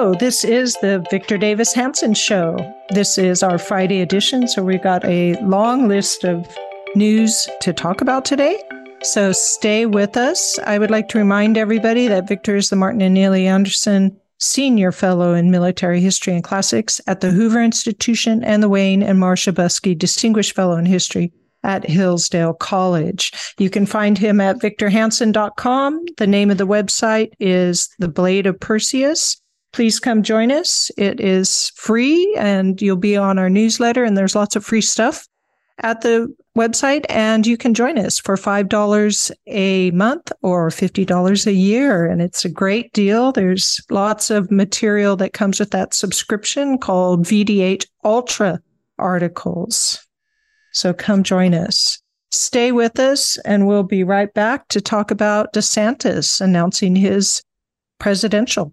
This is the Victor Davis Hanson Show. This is our Friday edition, so we've got a long list of news to talk about today. So stay with us. I would like to remind everybody that Victor is the Martin and Illie Anderson Senior Fellow in Military History and Classics at the Hoover Institution and the Wayne and Marcia Buske Distinguished Fellow in History at Hillsdale College. You can find him at victorhanson.com. The name of the website is The Blade of Perseus. Please come join us. It is free and you'll be on our newsletter and there's lots of free stuff at the website and you can join us for $5 a month or $50 a year. And it's a great deal. There's lots of material that comes with that subscription called VDH Ultra articles. So come join us. Stay with us and we'll be right back to talk about DeSantis announcing his presidential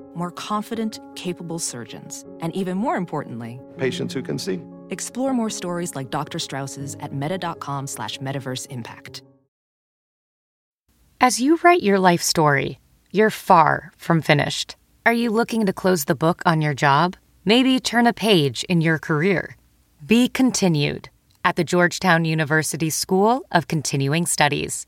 More confident, capable surgeons. And even more importantly, patients who can see. Explore more stories like Dr. Strauss's at meta.com slash metaverse impact. As you write your life story, you're far from finished. Are you looking to close the book on your job? Maybe turn a page in your career? Be continued at the Georgetown University School of Continuing Studies.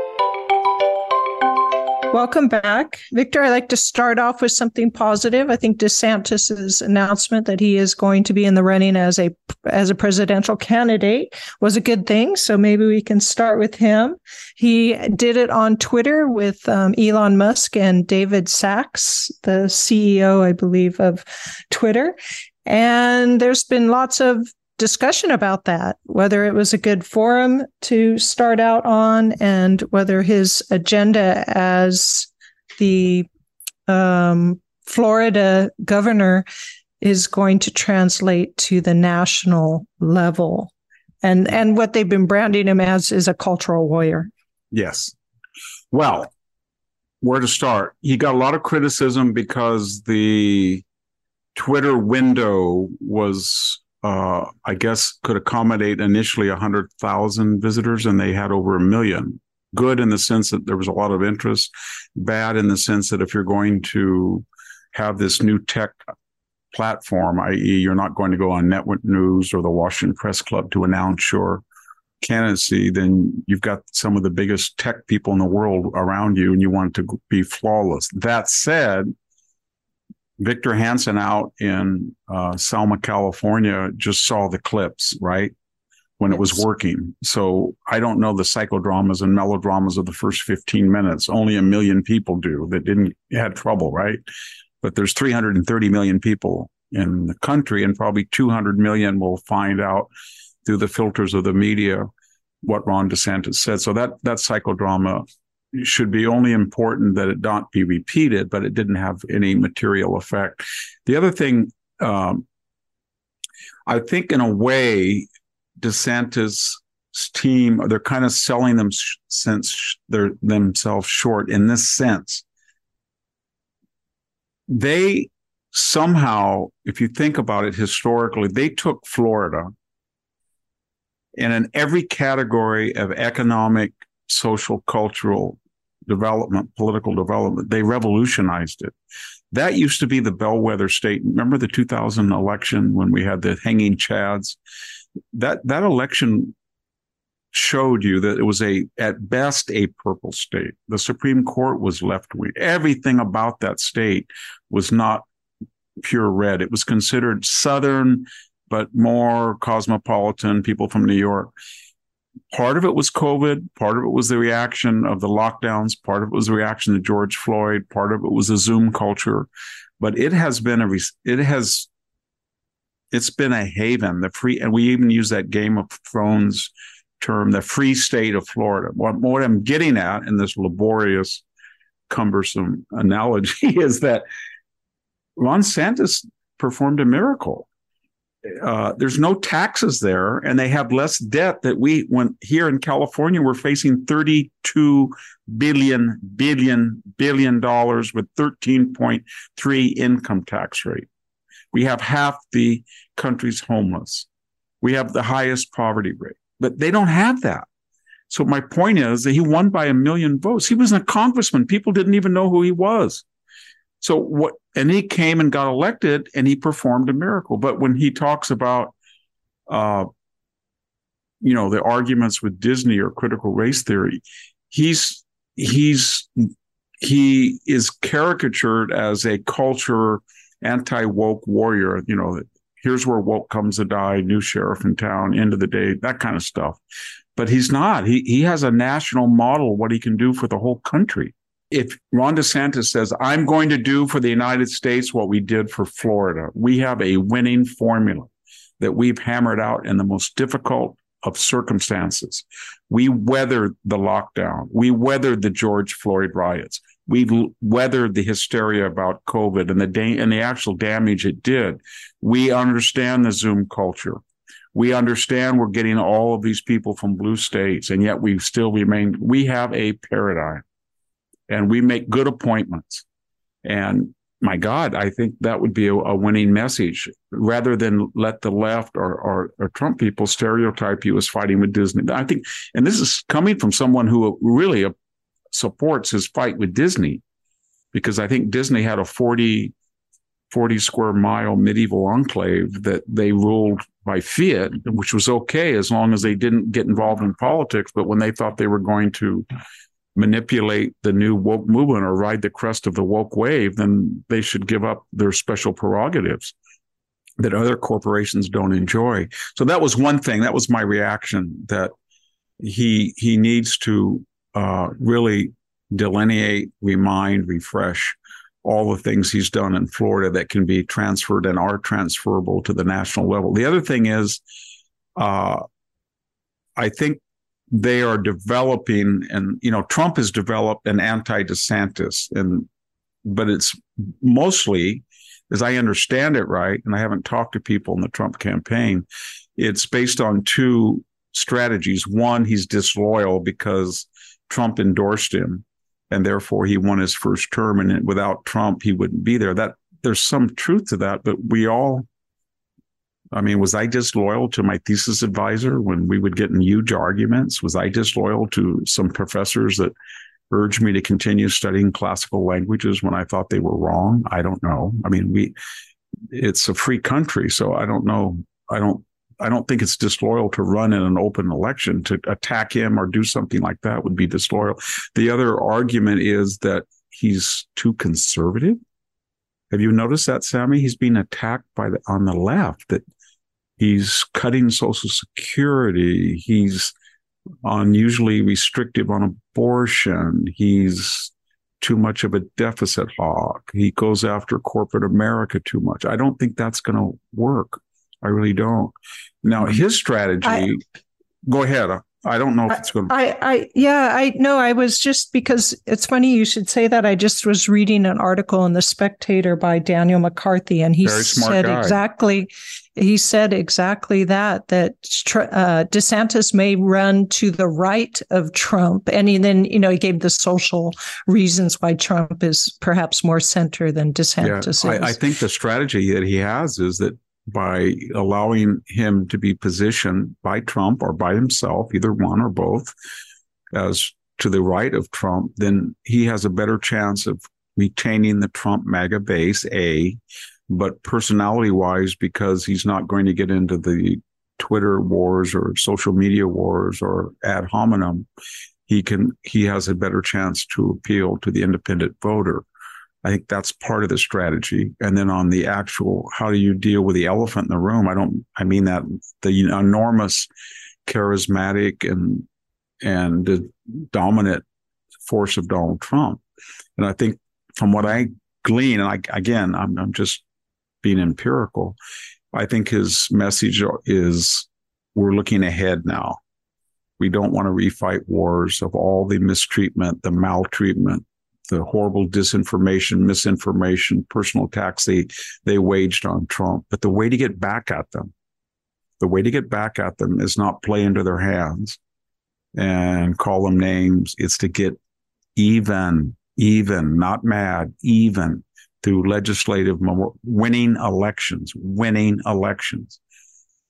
Welcome back. Victor, I'd like to start off with something positive. I think DeSantis's announcement that he is going to be in the running as a as a presidential candidate was a good thing. So maybe we can start with him. He did it on Twitter with um, Elon Musk and David Sacks, the CEO, I believe, of Twitter. And there's been lots of discussion about that, whether it was a good forum to start out on and whether his agenda as the um, Florida governor is going to translate to the national level. And, and what they've been branding him as is a cultural warrior. Yes. Well, where to start? He got a lot of criticism because the Twitter window was uh, I guess could accommodate initially 100,000 visitors and they had over a million. Good in the sense that there was a lot of interest, bad in the sense that if you're going to have this new tech platform, i.e., you're not going to go on Network News or the Washington Press Club to announce your candidacy, then you've got some of the biggest tech people in the world around you and you want it to be flawless. That said, Victor Hanson out in uh, Selma, California, just saw the clips, right? When it was working. So I don't know the psychodramas and melodramas of the first 15 minutes. Only a million people do that didn't had trouble, right? But there's 330 million people in the country, and probably 200 million will find out through the filters of the media what Ron DeSantis said. So that that psychodrama should be only important that it not be repeated, but it didn't have any material effect. The other thing, um, I think, in a way, DeSantis' team they're kind of selling them since they're themselves short in this sense. They somehow, if you think about it historically, they took Florida and in every category of economic social, cultural development, political development. They revolutionized it. That used to be the bellwether state. Remember the 2000 election when we had the hanging chads? That that election showed you that it was a at best a purple state. The Supreme Court was left wing. Everything about that state was not pure red. It was considered southern, but more cosmopolitan. People from New York part of it was COVID, part of it was the reaction of the lockdowns, part of it was the reaction to George Floyd, part of it was the Zoom culture, but it has been a it has it's been a haven. The free and we even use that Game of Thrones term, the free state of Florida. What, what I'm getting at in this laborious, cumbersome analogy is that Ron DeSantis performed a miracle uh, there's no taxes there, and they have less debt that we when here in California we're facing 32 billion billion billion dollars with 13.3 income tax rate. We have half the country's homeless. We have the highest poverty rate, but they don't have that. So my point is that he won by a million votes. He was a congressman. People didn't even know who he was. So what, and he came and got elected and he performed a miracle. But when he talks about, uh, you know, the arguments with Disney or critical race theory, he's, he's, he is caricatured as a culture anti woke warrior, you know, here's where woke comes to die, new sheriff in town, end of the day, that kind of stuff. But he's not. He he has a national model what he can do for the whole country if Ron DeSantis says, I'm going to do for the United States what we did for Florida, we have a winning formula that we've hammered out in the most difficult of circumstances. We weathered the lockdown. We weathered the George Floyd riots. We weathered the hysteria about COVID and the da- and the actual damage it did. We understand the Zoom culture. We understand we're getting all of these people from blue states, and yet we still remain. We have a paradigm and we make good appointments. And my God, I think that would be a, a winning message rather than let the left or, or, or, Trump people stereotype you as fighting with Disney. I think, and this is coming from someone who really supports his fight with Disney, because I think Disney had a 40, 40 square mile medieval enclave that they ruled by fiat, which was okay as long as they didn't get involved in politics. But when they thought they were going to manipulate the new woke movement or ride the crest of the woke wave, then they should give up their special prerogatives that other corporations don't enjoy. So that was one thing. That was my reaction that he he needs to uh, really delineate, remind, refresh all the things he's done in Florida that can be transferred and are transferable to the national level. The other thing is, uh, I think they are developing and you know trump has developed an anti-desantis and but it's mostly as i understand it right and i haven't talked to people in the trump campaign it's based on two strategies. One he's disloyal because trump endorsed him and therefore he won his first term and without trump he wouldn't be there. That there's some truth to that but we all I mean, was I disloyal to my thesis advisor when we would get in huge arguments? Was I disloyal to some professors that urged me to continue studying classical languages when I thought they were wrong? I don't know. I mean, we, it's a free country. So I don't know. I don't, I don't think it's disloyal to run in an open election to attack him or do something like that would be disloyal. The other argument is that he's too conservative. Have you noticed that, Sami? He's being attacked by the on the left that He's cutting Social Security. He's unusually restrictive on abortion. He's too much of a deficit hawk. He goes after corporate America too much. I don't think that's going to work. I really don't. Now, his strategy, I, go ahead. I don't know if it's going to. I, I, yeah, I know. I was just because it's funny you should say that. I just was reading an article in the Spectator by Daniel McCarthy, and he said guy. exactly, he said exactly that that uh, DeSantis may run to the right of Trump, and he, then you know he gave the social reasons why Trump is perhaps more center than DeSantis yeah, is. I, I think the strategy that he has is that by allowing him to be positioned by Trump or by himself, either one or both, as to the right of Trump, then he has a better chance of retaining the Trump MAGA base, A, but personality wise, because he's not going to get into the Twitter wars or social media wars or ad hominem, he can he has a better chance to appeal to the independent voter. I think that's part of the strategy. And then on the actual, how do you deal with the elephant in the room? I don't, I mean that the enormous charismatic and, and dominant force of Donald Trump. And I think from what I glean, and I, again, I'm, I'm just being empirical. I think his message is we're looking ahead now. We don't want to refight wars of all the mistreatment, the maltreatment, the horrible disinformation, misinformation, personal attacks they, they waged on Trump. But the way to get back at them, the way to get back at them is not play into their hands and call them names. It's to get even, even, not mad, even through legislative winning elections, winning elections.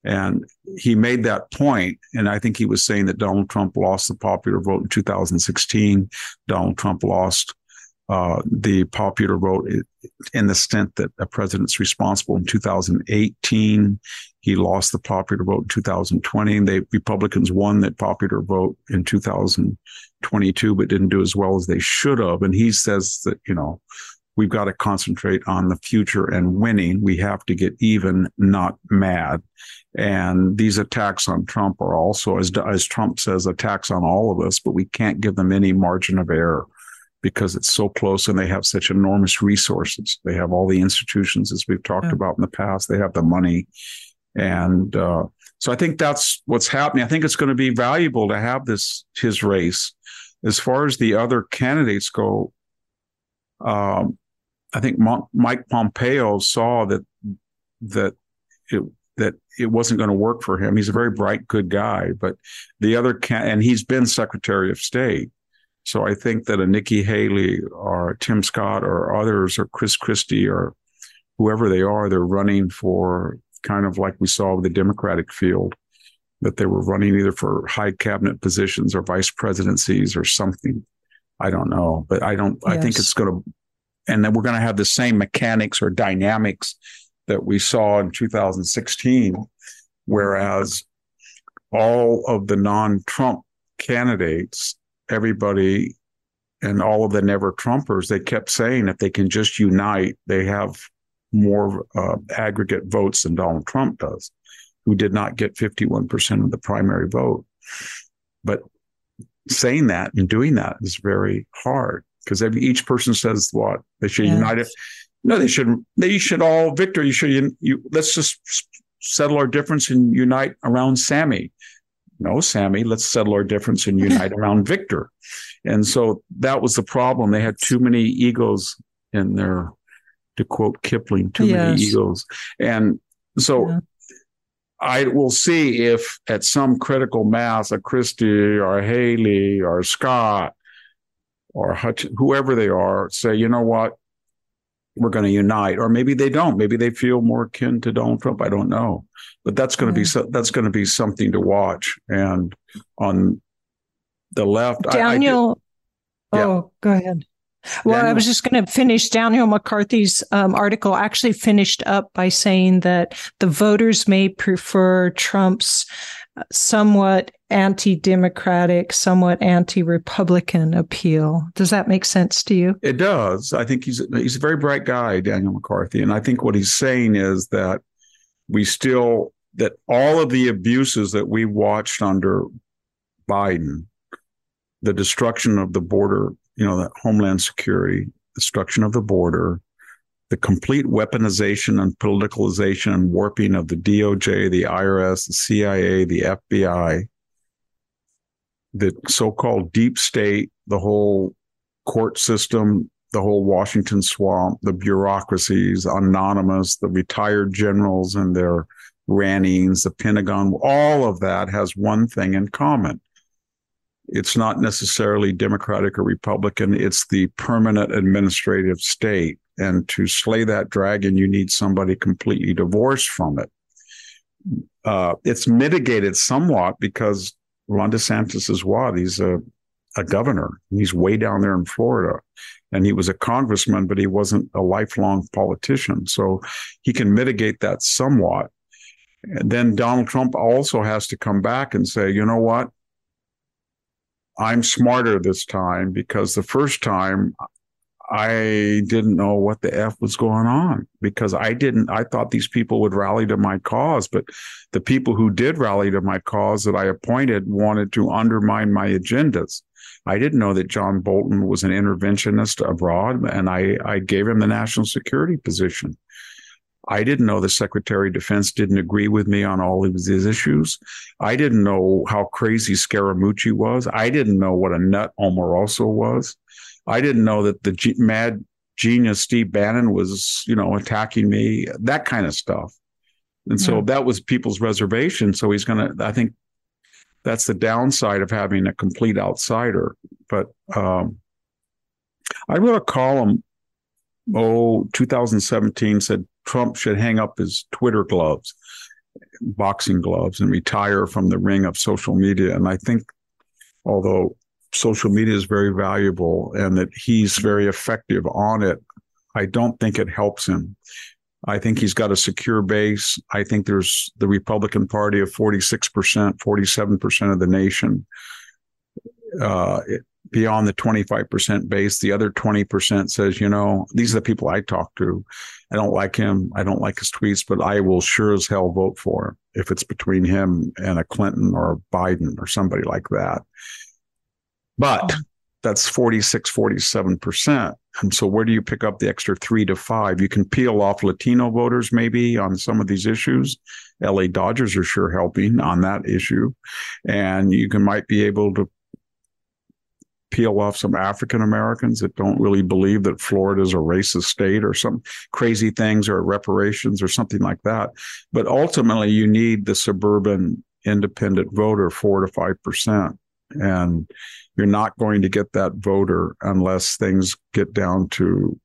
And he made that point, and I think he was saying that Donald Trump lost the popular vote in 2016. Donald Trump lost uh, the popular vote in the stint that a president's responsible in 2018. He lost the popular vote in 2020. The Republicans won that popular vote in 2022, but didn't do as well as they should have. And he says that, you know, we've got to concentrate on the future and winning. We have to get even, not mad. And these attacks on Trump are also, as, as Trump says, attacks on all of us, but we can't give them any margin of error because it's so close and they have such enormous resources. They have all the institutions, as we've talked yeah. about in the past. They have the money. And uh, so I think that's what's happening. I think it's going to be valuable to have this, his race. As far as the other candidates go, um, I think Mike Pompeo saw that, that it, that it wasn't going to work for him. He's a very bright, good guy, but the other can, and he's been Secretary of State. So I think that a Nikki Haley or Tim Scott or others or Chris Christie or whoever they are, they're running for kind of like we saw with the Democratic field, that they were running either for high cabinet positions or vice presidencies or something. I don't know, but I don't, yes. I think it's going to, and then we're going to have the same mechanics or dynamics that we saw in 2016, whereas all of the non Trump candidates everybody and all of the never Trumpers, they kept saying if they can just unite, they have more uh, aggregate votes than Donald Trump does, who did not get 51% of the primary vote. But saying that and doing that is very hard because each person says what they should yes. unite it. No, they shouldn't. They should all Victor. You should. You, let's just settle our difference and unite around Sami no, Sami, let's settle our difference and unite around Victor. And so that was the problem. They had too many egos in their, to quote Kipling, too yes. many egos. And so yeah. I will see if at some critical mass, a Christie or a Haley or Scott or Hutch, whoever they are, say, you know what, we're going to unite, or maybe they don't. Maybe they feel more akin to Donald Trump. I don't know, but that's going to be so, that's going to be something to watch. And on the left, Daniel. I, I did, yeah. Oh, go ahead. Well, Daniel, I was just going to finish. Daniel McCarthy's um, article actually finished up by saying that the voters may prefer Trump's somewhat anti democratic, somewhat anti Republican appeal. Does that make sense to you? It does. I think he's, he's a very bright guy, Daniel McCarthy. And I think what he's saying is that we still, that all of the abuses that we watched under Biden, the destruction of the border, you know, the homeland security, destruction of the border, the complete weaponization and politicalization and warping of the DOJ, the IRS, the CIA, the FBI, the so called deep state, the whole court system, the whole Washington swamp, the bureaucracies, anonymous, the retired generals and their rantings, the Pentagon, all of that has one thing in common. It's not necessarily Democratic or Republican, it's the permanent administrative state and to slay that dragon, you need somebody completely divorced from it. Uh, it's mitigated somewhat because Ron DeSantis is what? He's a a governor. He's way down there in Florida. And he was a congressman, but he wasn't a lifelong politician. So he can mitigate that somewhat. And then Donald Trump also has to come back and say, you know what? I'm smarter this time because the first time I didn't know what the F was going on because I didn't, I thought these people would rally to my cause, but the people who did rally to my cause that I appointed wanted to undermine my agendas. I didn't know that John Bolton was an interventionist abroad, and I, I gave him the national security position. I didn't know the Secretary of Defense didn't agree with me on all of these issues. I didn't know how crazy Scaramucci was. I didn't know what a nut Omarosa was. I didn't know that the G- mad genius Steve Bannon was, you know, attacking me, that kind of stuff. And so yeah. that was people's reservation. So he's going to, I think that's the downside of having a complete outsider. But um, I wrote a column, oh, 2017 said Trump should hang up his Twitter gloves, boxing gloves, and retire from the ring of social media. And I think, although social media is very valuable and that he's very effective on it. I don't think it helps him. I think he's got a secure base. I think there's the Republican Party of 46%, 47% of the nation. Uh, it, beyond the 25% base, the other 20% says, you know, these are the people I talk to. I don't like him. I don't like his tweets, but I will sure as hell vote for him if it's between him and a Clinton or a Biden or somebody like that. But oh. that's 46, 47%. And so where do you pick up the extra three to five? You can peel off Latino voters maybe on some of these issues. LA Dodgers are sure helping on that issue. And you can might be able to peel off some African Americans that don't really believe that Florida is a racist state or some crazy things or reparations or something like that. But ultimately, you need the suburban independent voter, four to five percent. And you're not going to get that voter unless things get down to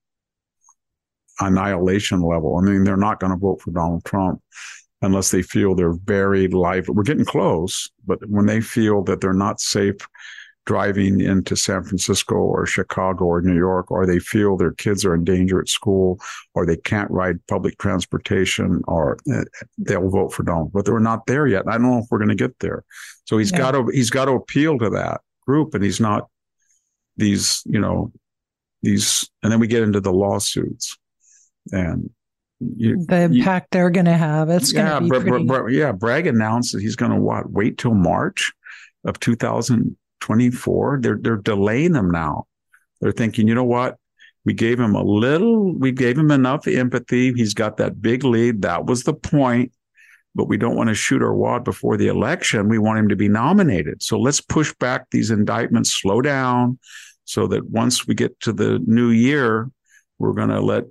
annihilation level. I mean, they're not going to vote for Donald Trump unless they feel they're very live. We're getting close, but when they feel that they're not safe driving into San Francisco or Chicago or New York, or they feel their kids are in danger at school, or they can't ride public transportation, or eh, they'll vote for Donald. But we're not there yet. I don't know if we're going to get there. So he's yeah. got to he's got to appeal to that group and he's not these you know these and then we get into the lawsuits and you, the impact you, they're going to have it's yeah, going to be pretty... Bra- yeah bragg announced that he's going to what wait till march of 2024 they're they're delaying them now they're thinking you know what we gave him a little we gave him enough empathy he's got that big lead that was the point but we don't want to shoot our wad before the election. We want him to be nominated. So let's push back these indictments, slow down, so that once we get to the new year, we're going to let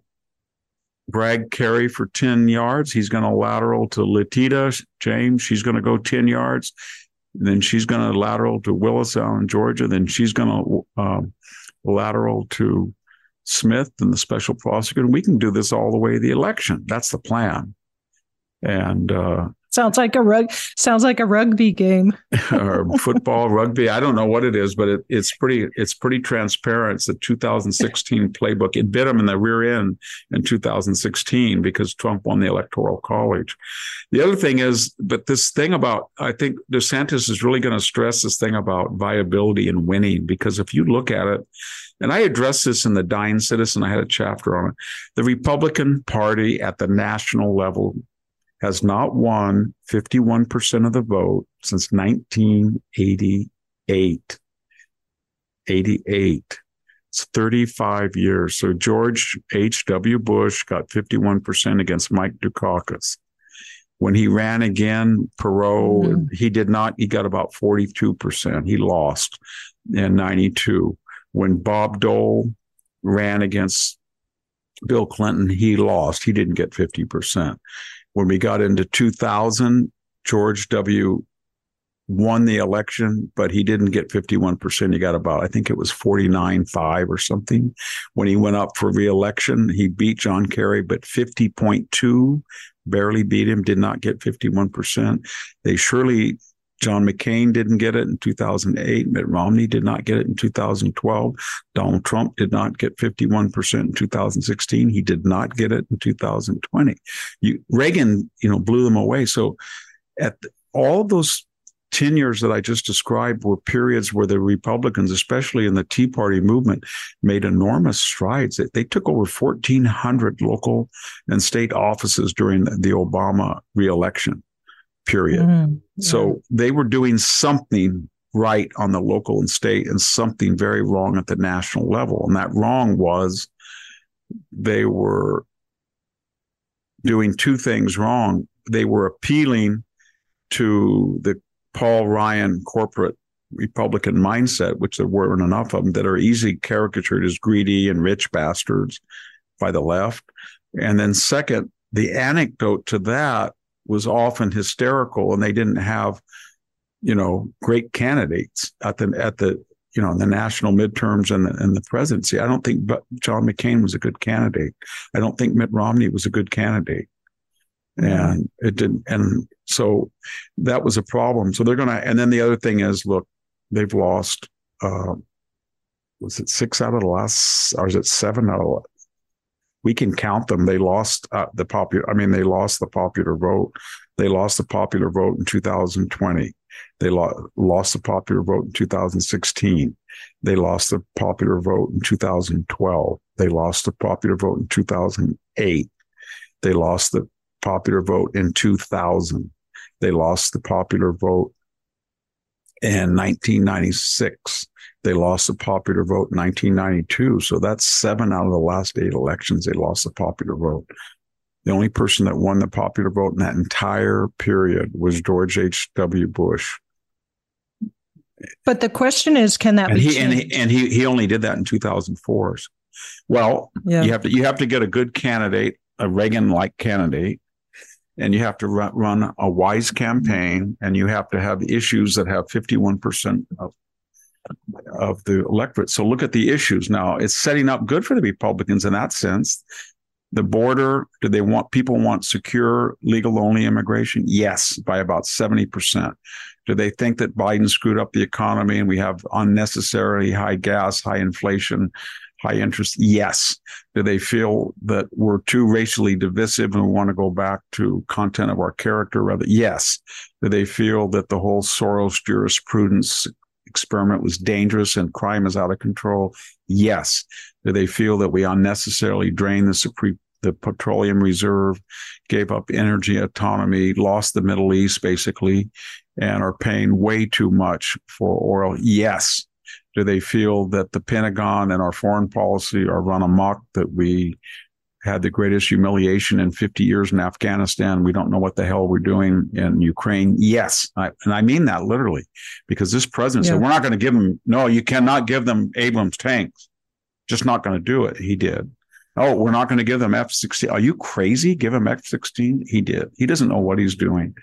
Bragg carry for 10 yards. He's going to lateral to Letitia James. She's going to go 10 yards. Then she's going to lateral to Willis Allen, Georgia. Then she's going to um, lateral to Smith and the special prosecutor. And we can do this all the way to the election. That's the plan and uh, sounds like a rug sounds like a rugby game or football rugby i don't know what it is but it, it's pretty it's pretty transparent it's the 2016 playbook it bit them in the rear end in 2016 because trump won the electoral college the other thing is but this thing about i think desantis is really going to stress this thing about viability and winning because if you look at it and I addressed this in the Dying Citizen. I had a chapter on it. The Republican Party at the national level has not won 51% of the vote since 1988. 88. It's 35 years. So George H.W. Bush got 51% against Mike Dukakis. When he ran again, Perot, mm-hmm. he did not, he got about 42%. He lost in 92. When Bob Dole ran against Bill Clinton, he lost. He didn't get 50%. When we got into 2000, George W. won the election, but he didn't get 51%. He got about, I think it was 49.5 or something. When he went up for reelection, he beat John Kerry, but 50.2, barely beat him, did not get 51%. They surely John McCain didn't get it in 2008. Mitt Romney did not get it in 2012. Donald Trump did not get 51% in 2016. He did not get it in 2020. You, Reagan, you know, blew them away. So at all those 10 years that I just described were periods where the Republicans, especially in the Tea Party movement, made enormous strides. They took over 1,400 local and state offices during the Obama reelection period. Mm-hmm. So they were doing something right on the local and state and something very wrong at the national level. And that wrong was they were doing two things wrong. They were appealing to the Paul Ryan corporate Republican mindset, which there weren't enough of them, that are easily caricatured as greedy and rich bastards by the left. And then, second, the anecdote to that was often hysterical, and they didn't have, you know, great candidates at the at the you know the national midterms and the, and the presidency. I don't think John McCain was a good candidate. I don't think Mitt Romney was a good candidate and it didn't and so that was a problem so they're gonna and then the other thing is look they've lost uh was it six out of the last or is it seven out of we can count them. They lost uh, the popular i mean they lost the popular vote. They lost the popular vote in 2020 they lo- lost the popular vote in 2016 they lost the popular vote in 2012 they lost the popular vote in 2008 they lost the popular vote in 2000. They lost the popular vote in 1996. They lost the popular vote in 1992. So that's seven out of the last eight elections. They lost the popular vote. The only person that won the popular vote in that entire period was George H.W. Bush. But the question is, can that and be he, and he, and he he only did that in 2004. Well, yeah. you have to you have to get a good candidate, a Reagan like candidate, and you have to run, a wise campaign and you have to have issues that have 51% of of the electorate. So look at the issues now. It's setting up good for the Republicans in that sense. The border, do they want people want secure, legal only immigration? Yes, by about 70%. Do they think that Biden screwed up the economy and we have unnecessarily high gas, high inflation, high interest? Yes. Do they feel that we're too racially divisive and want to go back to content of our character rather? Yes. Do they feel that the whole Soros jurisprudence experiment was dangerous and crime is out of control? Yes. Do they feel that we unnecessarily drain the Supreme the petroleum reserve, gave up energy autonomy, lost the Middle East basically, and are paying way too much for oil. Yes. Do they feel that the Pentagon and our foreign policy are run amok, that we had the greatest humiliation in 50 years in Afghanistan. We don't know what the hell we're doing in Ukraine. Yes. I, and I mean that literally because this president yeah. said, we're not going to give them, no, you cannot give them Abrams tanks. Just not going to do it. He did. Oh, we're not going to give them F 16. Are you crazy? Give him F 16? He did. He doesn't know what he's doing.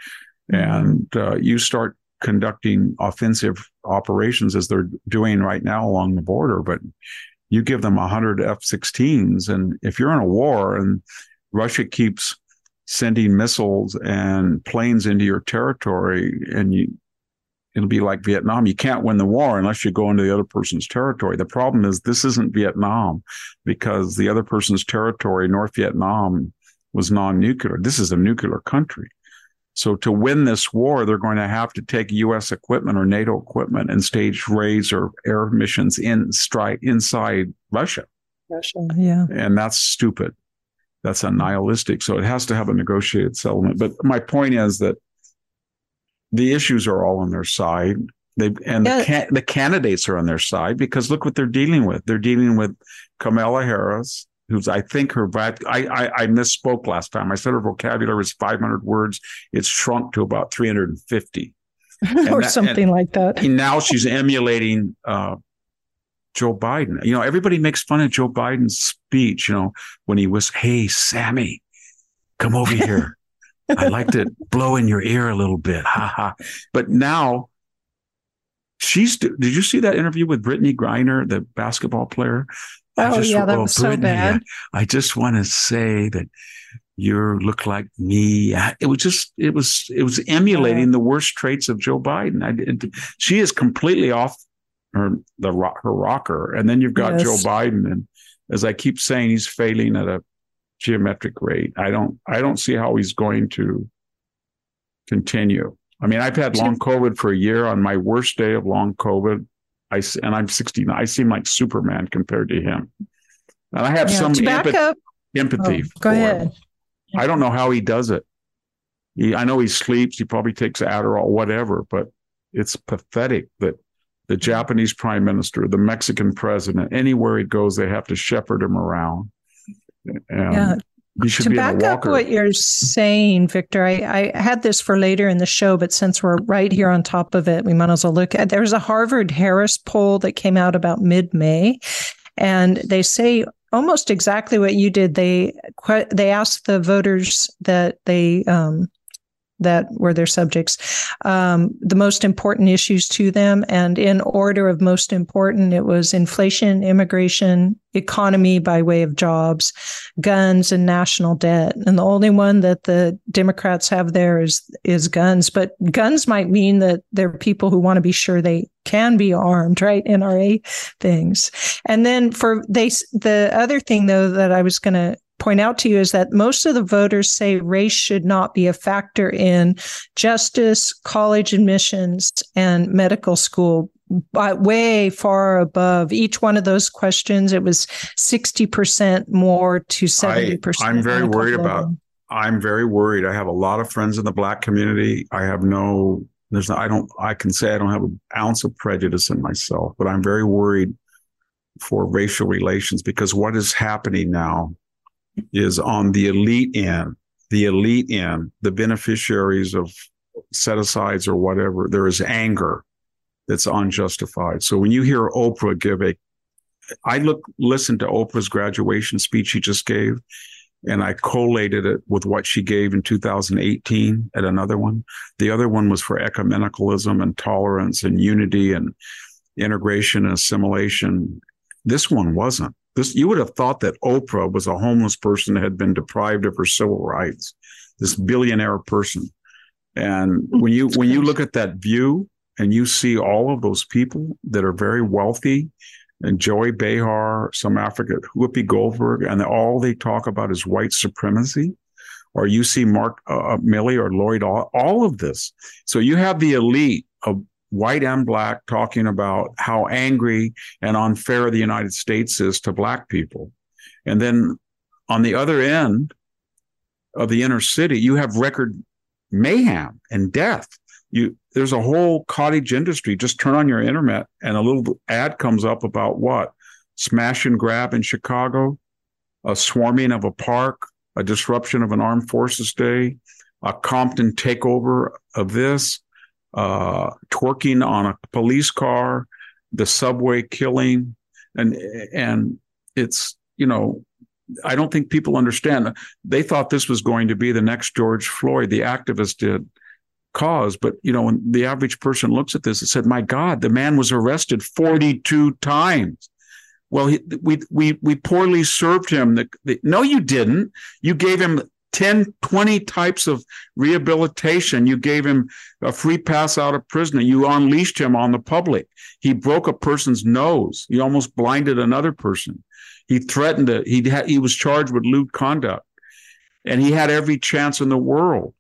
Mm-hmm. And uh, you start conducting offensive operations as they're doing right now along the border. But you give them 100 F 16s, and if you're in a war and Russia keeps sending missiles and planes into your territory, and you, it'll be like Vietnam. You can't win the war unless you go into the other person's territory. The problem is this isn't Vietnam because the other person's territory, North Vietnam, was non-nuclear. This is a nuclear country. So to win this war, they're going to have to take U.S. equipment or NATO equipment and stage raids or air missions in strike inside Russia. Russia, yeah, and that's stupid. That's a nihilistic. So it has to have a negotiated settlement. But my point is that the issues are all on their side. They and yeah. the, can, the candidates are on their side because look what they're dealing with. They're dealing with Kamala Harris, who's I think her I, I I misspoke last time. I said her vocabulary was 500 words. It's shrunk to about 350, or that, something like that. Now she's emulating uh, Joe Biden. You know, everybody makes fun of Joe Biden's speech. You know, when he was, "Hey, Sami, come over here. I'd like to blow in your ear a little bit." Ha ha. But now. She's. Did you see that interview with Brittney Griner, the basketball player? Oh just, yeah, that oh, was Brittney, so bad. I, I just want to say that you look like me. It was just, it was, it was emulating the worst traits of Joe Biden. I, she is completely off her the her rocker, and then you've got yes. Joe Biden, and as I keep saying, he's failing at a geometric rate. I don't, I don't see how he's going to continue. I mean, I've had long COVID for a year. On my worst day of long COVID, I and I'm 69. I seem like Superman compared to him, and I have yeah, some empathy. empathy oh, go ahead. Him. I don't know how he does it. He, I know he sleeps. He probably takes Adderall, whatever. But it's pathetic that the Japanese prime minister, the Mexican president, anywhere he goes, they have to shepherd him around. And yeah. To back up what you're saying, Victor, I, I had this for later in the show, but since we're right here on top of it, we might as well look at. There's a Harvard Harris poll that came out about mid-May, and they say almost exactly what you did. They they asked the voters that they um, that were their subjects, um, the most important issues to them. And in order of most important, it was inflation, immigration, economy by way of jobs, guns, and national debt. And the only one that the Democrats have there is is guns. But guns might mean that there are people who want to be sure they can be armed, right? NRA things. And then for they the other thing though that I was going to point out to you is that most of the voters say race should not be a factor in justice, college admissions, and medical school. But way far above each one of those questions, it was 60% more to 70%. I, I'm very worried about I'm very worried. I have a lot of friends in the black community. I have no, there's no, I don't, I can say I don't have an ounce of prejudice in myself, but I'm very worried for racial relations because what is happening now is on the elite end, the elite end, the beneficiaries of set asides or whatever, there is anger that's unjustified. So when you hear Oprah give a, I look, listen to Oprah's graduation speech she just gave, and I collated it with what she gave in 2018 at another one. The other one was for ecumenicalism and tolerance and unity and integration and assimilation. This one wasn't. This you would have thought that Oprah was a homeless person that had been deprived of her civil rights, this billionaire person. And when you when you look at that view and you see all of those people that are very wealthy, and Joy Behar, some African Whoopi Goldberg, and all they talk about is white supremacy. Or you see Mark uh, Milley or Lloyd, all, all of this. So you have the elite of white and black, talking about how angry and unfair the United States is to black people. And then on the other end of the inner city, you have record mayhem and death. You there's a whole cottage industry. Just turn on your internet and a little ad comes up about what? Smash and grab in Chicago, a swarming of a park, a disruption of an armed forces day, a Compton takeover of this, uh, twerking on a police car, the subway killing, and and it's you know I don't think people understand. They thought this was going to be the next George Floyd, the activist did cause. But you know, when the average person looks at this and said, "My God, the man was arrested 42 times." Well, he, we we we poorly served him. The, the, no, you didn't. You gave him 10, 20 types of rehabilitation. You gave him a free pass out of prison. You unleashed him on the public. He broke a person's nose. He almost blinded another person. He threatened it. He he was charged with lewd conduct, and he had every chance in the world.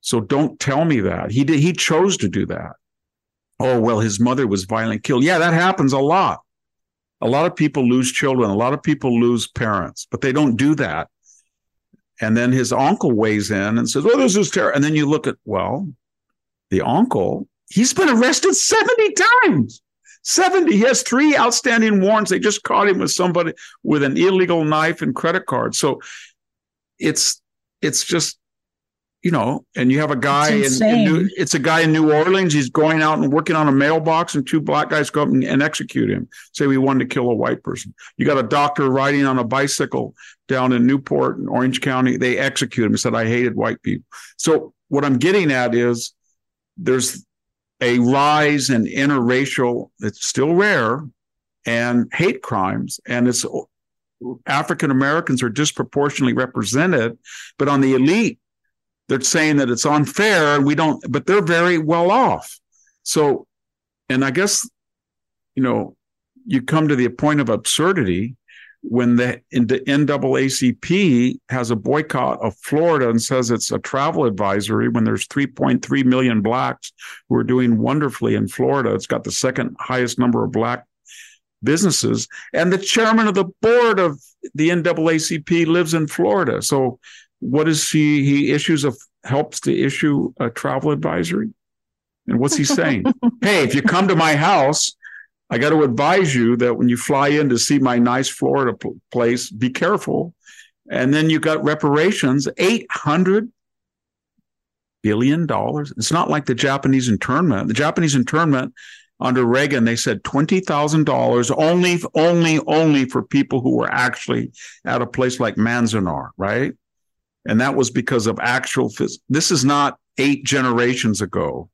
So don't tell me that he did. He chose to do that. Oh well, his mother was violently killed. Yeah, that happens a lot. A lot of people lose children. A lot of people lose parents, but they don't do that and then his uncle weighs in and says, Well, this is terrible. And then you look at, well, the uncle, he's been arrested 70 times. 70. He has three outstanding warrants. They just caught him with somebody with an illegal knife and credit card. So it's it's just you know, and you have a guy in, in, New, it's a guy in New Orleans. He's going out and working on a mailbox, and two black guys go up and, and, execute him. Say we wanted to kill a white person. You got a doctor riding on a bicycle down in Newport in Orange County. They execute him. He said I hated white people. So what I'm getting at is there's a rise in interracial. It's still rare, and hate crimes, and it's African Americans are disproportionately represented, but on the elite, they're saying that it's unfair and we don't, but they're very well off. So, and I guess, you know, you come to the point of absurdity when the, the NAACP has a boycott of Florida and says it's a travel advisory when there's 3.3 million blacks who are doing wonderfully in Florida. It's got the second highest number of black businesses. And the chairman of the board of the NAACP lives in Florida. So what is he? He issues a helps to issue a travel advisory. And what's he saying? hey, if you come to my house, I got to advise you that when you fly in to see my nice Florida place, be careful. And then you got reparations, eight hundred billion dollars. It's not like the Japanese internment. The Japanese internment under Reagan, they said twenty thousand dollars only, only, only for people who were actually at a place like Manzanar, right? And that was because of actual. Phys- this is not eight generations ago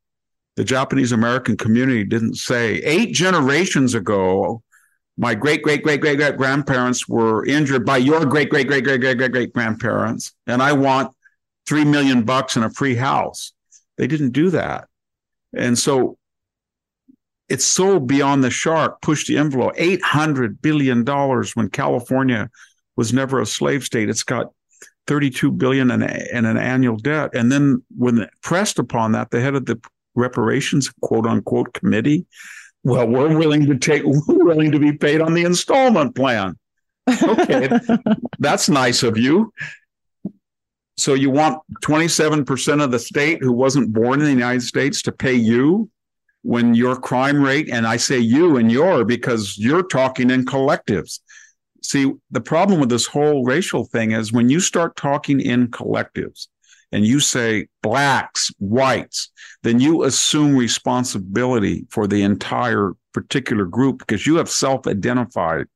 the Japanese American community didn't say eight generations ago, my great great great great great grandparents were injured by your great great great great great great great grandparents, and I want three million bucks and a free house. They didn't do that, and so it's so beyond the shark. Push the envelope. Eight hundred billion dollars when California was never a slave state. It's got 32 billion in, in an annual debt. And then when pressed upon that, the head of the reparations quote unquote committee well we're willing to take we're willing to be paid on the installment plan. Okay that's nice of you. So you want 27% of the state who wasn't born in the united states to pay you when your crime rate and i say you and your because you're talking in collectives see the problem with this whole racial thing is when you start talking in collectives and you say blacks, whites, then you assume responsibility for the entire particular group because you have self identified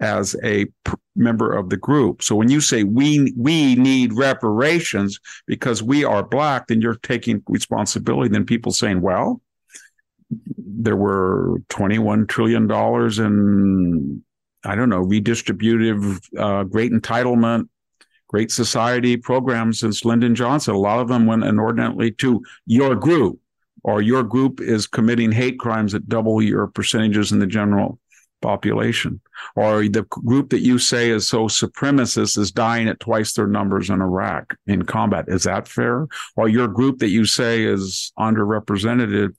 as a member of the group. So when you say we we need reparations because we are black, then you're taking responsibility. Then people saying, well, there were 21 trillion dollars in I don't know redistributive uh, great entitlement Great Society programs since Lyndon Johnson. A lot of them went inordinately to your group, or your group is committing hate crimes at double your percentages in the general population, or the group that you say is so supremacist is dying at twice their numbers in Iraq in combat. Is that fair? Or your group that you say is underrepresented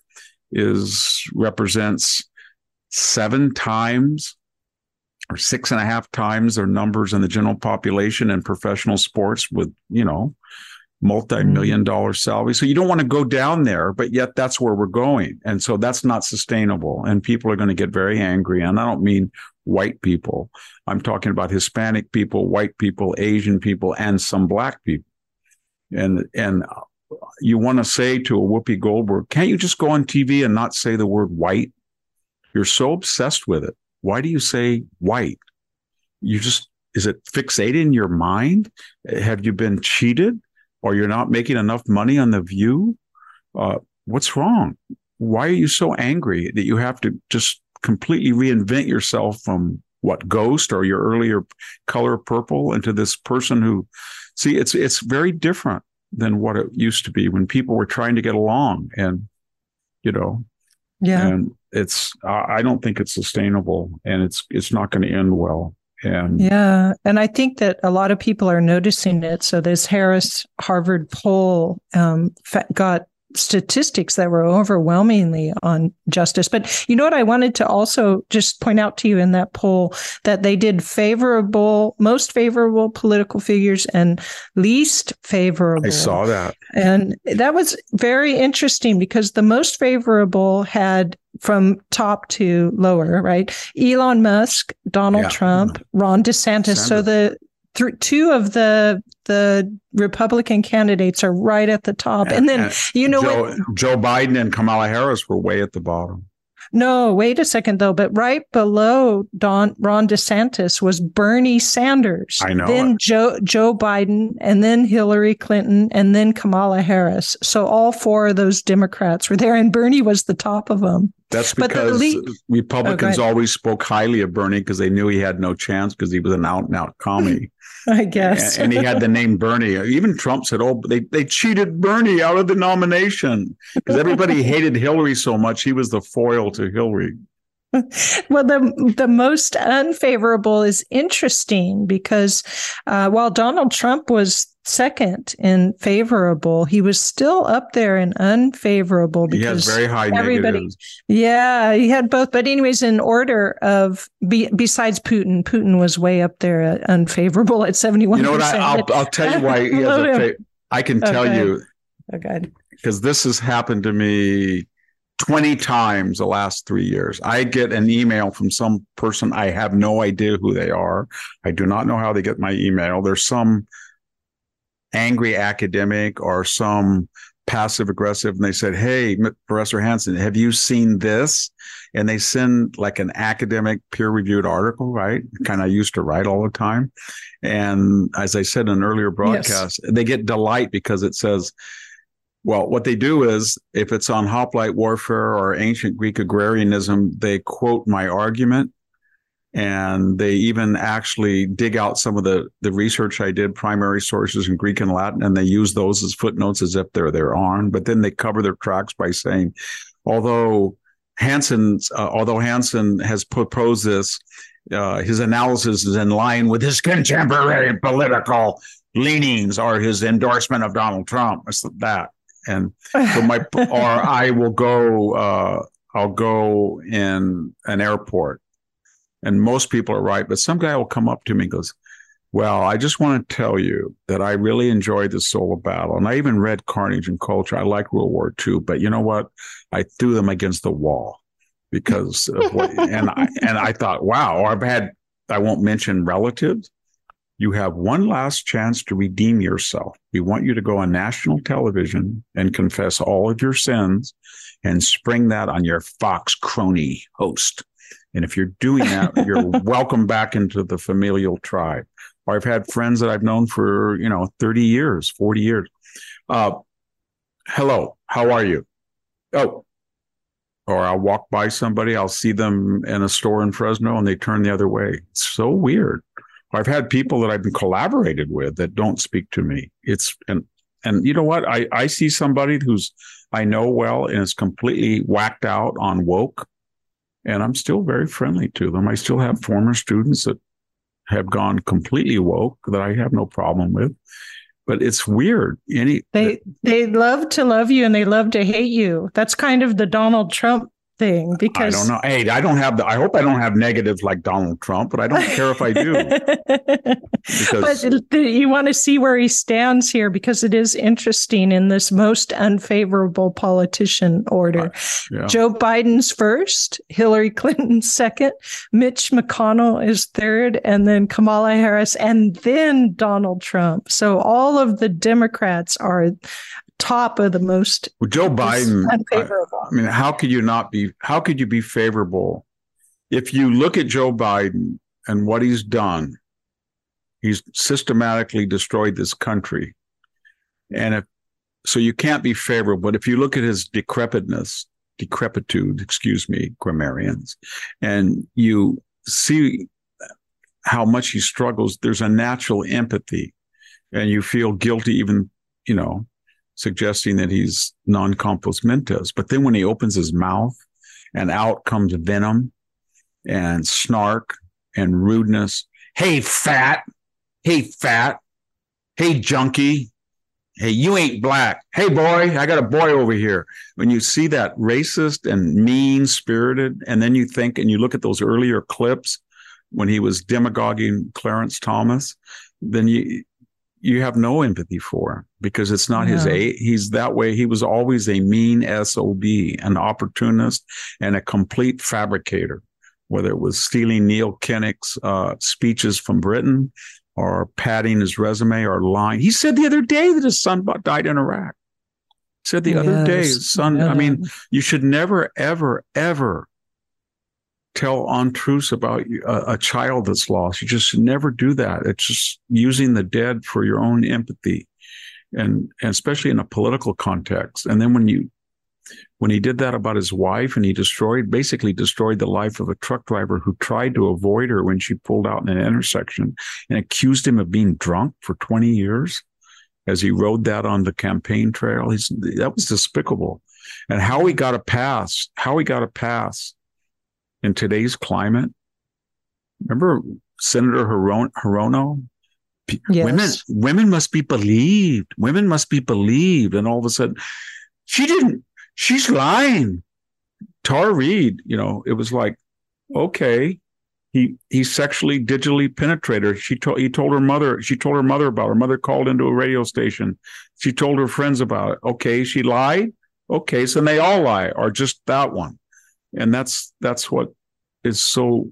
is represents seven times or six and a half times their numbers in the general population and professional sports with, you know, multi-million mm-hmm. dollar salary. So you don't want to go down there, but yet that's where we're going. And so that's not sustainable. And people are going to get very angry. And I don't mean white people. I'm talking about Hispanic people, white people, Asian people, and some black people. And and uh, you want to say to a Whoopi Goldberg, can't you just go on TV and not say the word white? You're so obsessed with it why do you say white? You just, is it fixated in your mind? Have you been cheated or you're not making enough money on the view? Uh, what's wrong? Why are you so angry that you have to just completely reinvent yourself from what ghost or your earlier color purple into this person who see it's it's very different than what it used to be when people were trying to get along and you know yeah and it's I don't think it's sustainable and it's it's not going to end well. And yeah, and I think that a lot of people are noticing it. So this Harris Harvard poll um, got statistics that were overwhelmingly on justice. But you know what? I wanted to also just point out to you in that poll that they did favorable, most favorable political figures and least favorable. I saw that. And that was very interesting because the most favorable had from top to lower, right? Elon Musk, Donald yeah. Trump, Ron DeSantis. DeSantis. So the th- two of the the Republican candidates are right at the top, and, and then and you know Joe, what? Joe Biden and Kamala Harris were way at the bottom. No, wait a second though. But right below Don Ron DeSantis was Bernie Sanders. I know. Then. Joe Joe Biden, and then Hillary Clinton, and then Kamala Harris. So all four of those Democrats were there, and Bernie was the top of them. That's because lead- Republicans oh, always spoke highly of Bernie because they knew he had no chance because he was an out and out commie. I guess. and, he had the name Bernie. Even Trump said, "Oh, they they cheated Bernie out of the nomination because everybody hated Hillary so much. He was the foil to Hillary." Well, the the most unfavorable is interesting because uh, while Donald Trump was second in favorable, he was still up there in unfavorable because he very high everybody. Negatives. Yeah, he had both. But anyways, in order of be, besides Putin, Putin was way up there at unfavorable at seventy one. You know what? I, will I'll tell you why he has a. Fa- I can tell okay. you. Okay. Because this has happened to me 20 times the last three years. I get an email from some person. I have no idea who they are. I do not know how they get my email. There's some angry academic or some passive aggressive. And they said, Hey, Professor Hanson, have you seen this? And they send like an academic peer reviewed article, right? Kind of used to write all the time. And as I said in an earlier broadcast, yes. they get delight because it says, well, what they do is if it's on hoplite warfare or ancient Greek agrarianism, they quote my argument and they even actually dig out some of the, the research I did, primary sources in Greek and Latin, and they use those as footnotes as if they're their own. But then they cover their tracks by saying, although Hanson's, uh, although Hanson has proposed this, uh, his analysis is in line with his contemporary political leanings or his endorsement of Donald Trump. It's that and so my or I will go. Uh, I'll go in an airport, and most people are right, but some guy will come up to me and goes, "Well, I just want to tell you that I really enjoyed the Soul of Battle, and I even read Carnage and Culture. I like World War II, but you know what? I threw them against the wall." Because of what, and I and I thought, wow, I've had I won't mention relatives you have one last chance to redeem yourself. We want you to go on national television and confess all of your sins and spring that on your Fox crony host. And if you're doing that, you're welcome back into the familial tribe. Or I've had friends that I've known for, you know, 30 years, 40 years. Uh, hello, how are you? Oh, or I'll walk by somebody, I'll see them in a store in Fresno and they turn the other way. It's so weird. I've had people that I've been collaborated with that don't speak to me. It's and and you know what? I I see somebody who's I know well and is completely whacked out on woke, and I'm still very friendly to them. I still have former students that have gone completely woke that I have no problem with. But it's weird. Any they they love to love you and they love to hate you. That's kind of the Donald Trump thing because I don't know. Hey, I don't have the. I hope I don't have negatives like Donald Trump, but I don't care if I do. because... But you want to see where he stands here because it is interesting in this most unfavorable politician order. Uh, yeah. Joe Biden's first, Hillary Clinton second, Mitch McConnell is third, and then Kamala Harris, and then Donald Trump. So all of the Democrats are top of the most well, Joe Biden. I, I mean, how could you not be? How could you be favorable if you look at Joe Biden and what he's done? He's systematically destroyed this country, and if so, you can't be favorable. But if you look at his decrepitness, decrepitude, excuse me, grammarians, and you see how much he struggles, there's a natural empathy, and you feel guilty even you know suggesting that he's non compos mentis. But then when he opens his mouth and out comes venom and snark and rudeness. Hey, fat. Hey, fat. Hey, junkie. Hey, you ain't black. Hey, boy, I got a boy over here. When you see that racist and mean spirited, and then you think and you look at those earlier clips when he was demagoguing Clarence Thomas, then you you have no empathy for because it's not his a he's that way he was always a mean sob an opportunist and a complete fabricator whether it was stealing neil kinnock's uh, speeches from britain or padding his resume or lying he said the other day that his son died in iraq he said the yes. other day his son yeah. i mean you should never ever ever tell untruths about a, a, child that's lost. You just never do that. It's just using the dead for your own empathy, and, and especially in a political context. And then when you when he did that about his wife and he destroyed, basically destroyed the life of a truck driver who tried to avoid her when she pulled out in an intersection and accused him of being drunk for 20 years as he rode that on the campaign trail. He's, that was despicable. And how he got a pass, how he got a pass in today's climate. Remember Senator Hirono? Yes. Women, women must be believed. Women must be believed. And all of a sudden, she didn't she's lying. Tara Reade, you know, it was like, okay, he he sexually digitally penetrated her. She told he told her mother. She told her mother about it. her mother called into a radio station. She told her friends about it. Okay, she lied. Okay, so they all lie, or just that one, and that's that's what is so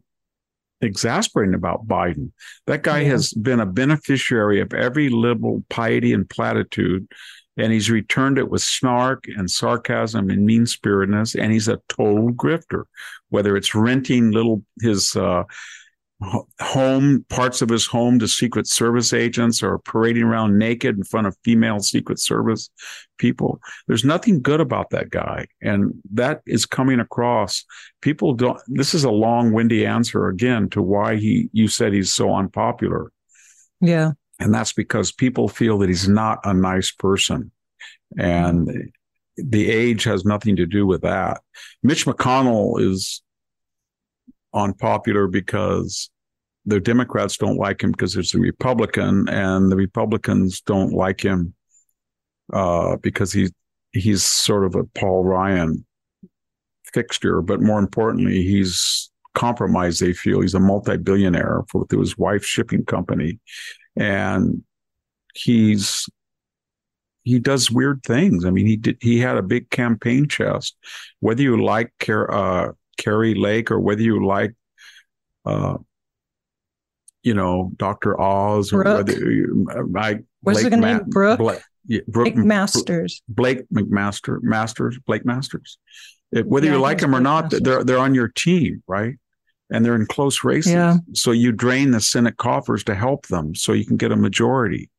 exasperating about Biden. That guy yeah. has been a beneficiary of every liberal piety and platitude and he's returned it with snark and sarcasm and mean spiritedness and he's a total grifter whether it's renting little his uh, home parts of his home to secret service agents or parading around naked in front of female secret service people there's nothing good about that guy and that is coming across people don't this is a long windy answer again to why he you said he's so unpopular yeah and that's because people feel that he's not a nice person. And the age has nothing to do with that. Mitch McConnell is unpopular because the Democrats don't like him because he's a Republican, and the Republicans don't like him uh, because he's he's sort of a Paul Ryan fixture. But more importantly, he's compromised. They feel he's a multi-billionaire with his wife's shipping company, and he's he does weird things. I mean, he did he had a big campaign chest. Whether you like uh, Kari Lake or whether you like, uh, you know, Doctor Oz or Brooke. whether you, I what's the name Brooke. Blake, yeah, Brooke McMasters. Blake McMaster Masters Blake Masters. It, whether yeah, you like them or not, Masters. they're they're on your team, right? and they're in close races. Yeah. So you drain the Senate coffers to help them so you can get a majority.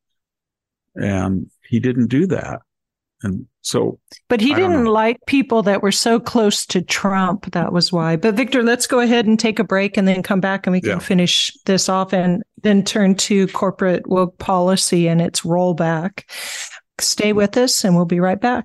And he didn't do that. And so But he didn't like people that were so close to Trump. That was why. But Victor, let's go ahead and take a break and then come back and we can yeah. finish this off and then turn to corporate woke policy and its rollback. Stay with us and we'll be right back.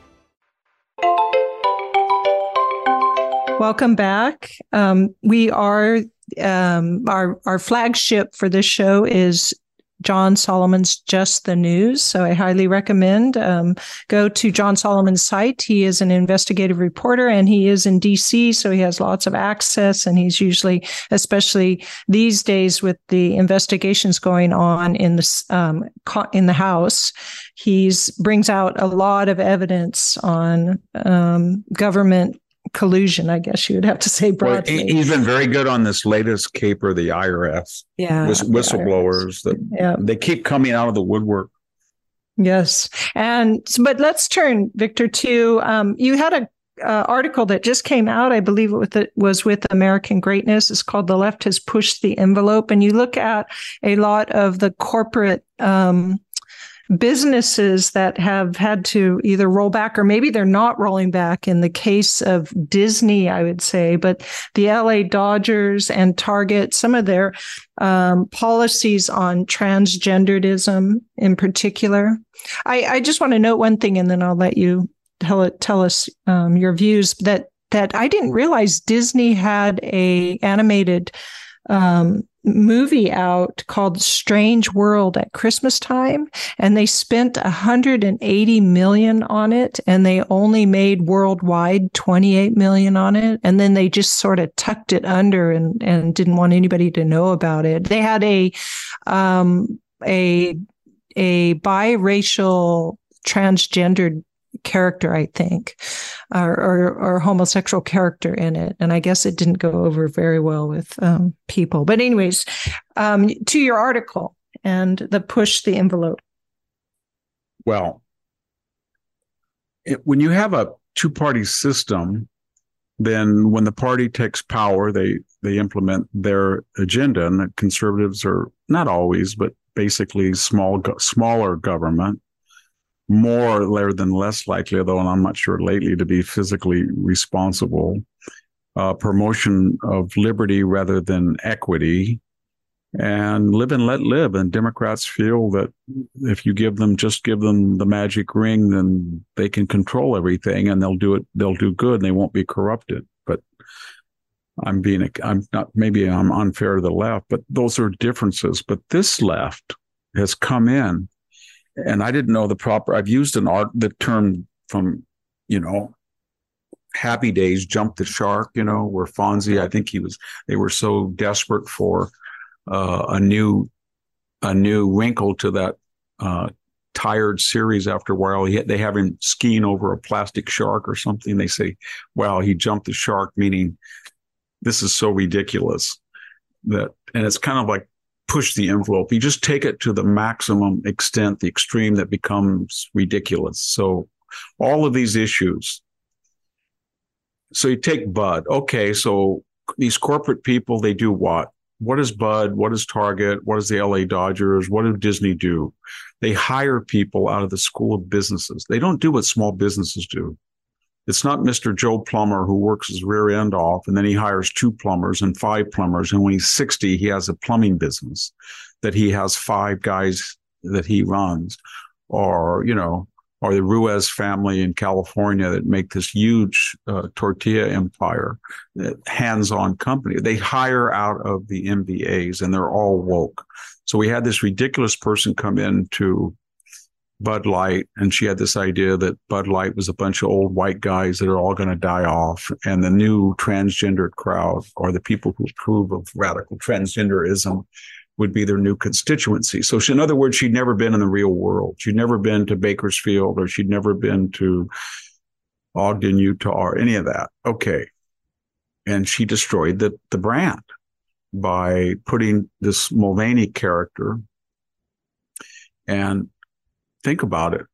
Welcome back. Um, we are um, our our flagship for this show is John Solomon's Just the News. So I highly recommend um, go to John Solomon's site. He is an investigative reporter and he is in DC, so he has lots of access. And he's usually, especially these days with the investigations going on in the um, in the House, he's brings out a lot of evidence on um, government collusion, I guess you would have to say broadly. Well, he's been very good on this latest caper, the IRS. Yeah. whistleblowers that yeah. they keep coming out of the woodwork. Yes. And but let's turn, Victor, to um, you had a uh, article that just came out. I believe it was with American Greatness. It's called "The Left Has Pushed the Envelope," and you look at a lot of the corporate um, businesses that have had to either roll back or maybe they're not rolling back in the case of Disney, I would say, but the LA Dodgers and Target, some of their um, policies on transgenderism in particular. I, I just want to note one thing and then I'll let you tell it, tell us um, your views that that I didn't realize Disney had a animated um, movie out called Strange World at Christmas time, and they spent 180 million on it, and they only made worldwide 28 million on it, and then they just sort of tucked it under and and didn't want anybody to know about it. They had a um, a a biracial transgendered character, I think, or, or, or, homosexual character in it. And I guess it didn't go over very well with um, people. But, anyways, um, to your article and the push the envelope. Well, it, when you have a two party system, then when the party takes power, they they implement their agenda, and the conservatives are not always, but basically small smaller government more rather than less likely, though, and I'm not sure lately, to be physically responsible. Uh, promotion of liberty rather than equity, and live and let live. And Democrats feel that if you give them just give them the magic ring, then they can control everything, and they'll do it. They'll do good, and they won't be corrupted. But I'm being I'm not maybe I'm unfair to the left, but those are differences. But this left has come in and I didn't know the proper. I've used an art the term from you know Happy Days, jump the shark. You know where Fonzie, I think he was. They were so desperate for uh, a new a new wrinkle to that uh, tired series. After a while, he, they have him skiing over a plastic shark or something. They say, "Well, he jumped the shark," meaning this is so ridiculous that, and it's kind of like push the envelope. You just take it to the maximum extent, the extreme that becomes ridiculous. So all of these issues. So you take Bud. Okay, so these corporate people, they do what? What is Bud? What is Target? What is the LA Dodgers? What do Disney do? They hire people out of the school of businesses. They don't do what small businesses do. It's not Mr. Joe Plumber who works his rear end off and then he hires two plumbers and five plumbers. And when he's 60, he has a plumbing business that he has five guys that he runs. Or, you know, or the Ruiz family in California that make this huge uh, tortilla empire, uh, hands-on company. They hire out of the MBAs and they're all woke. So we had this ridiculous person come in to Bud Light, and she had this idea that Bud Light was a bunch of old white guys that are all going to die off, and the new transgendered crowd, or the people who approve of radical transgenderism, would be their new constituency. So, she, in other words, she'd never been in the real world. She'd never been to Bakersfield, or she'd never been to Ogden, Utah, or any of that. Okay, and she destroyed the the brand by putting this Mulvaney character and think about it.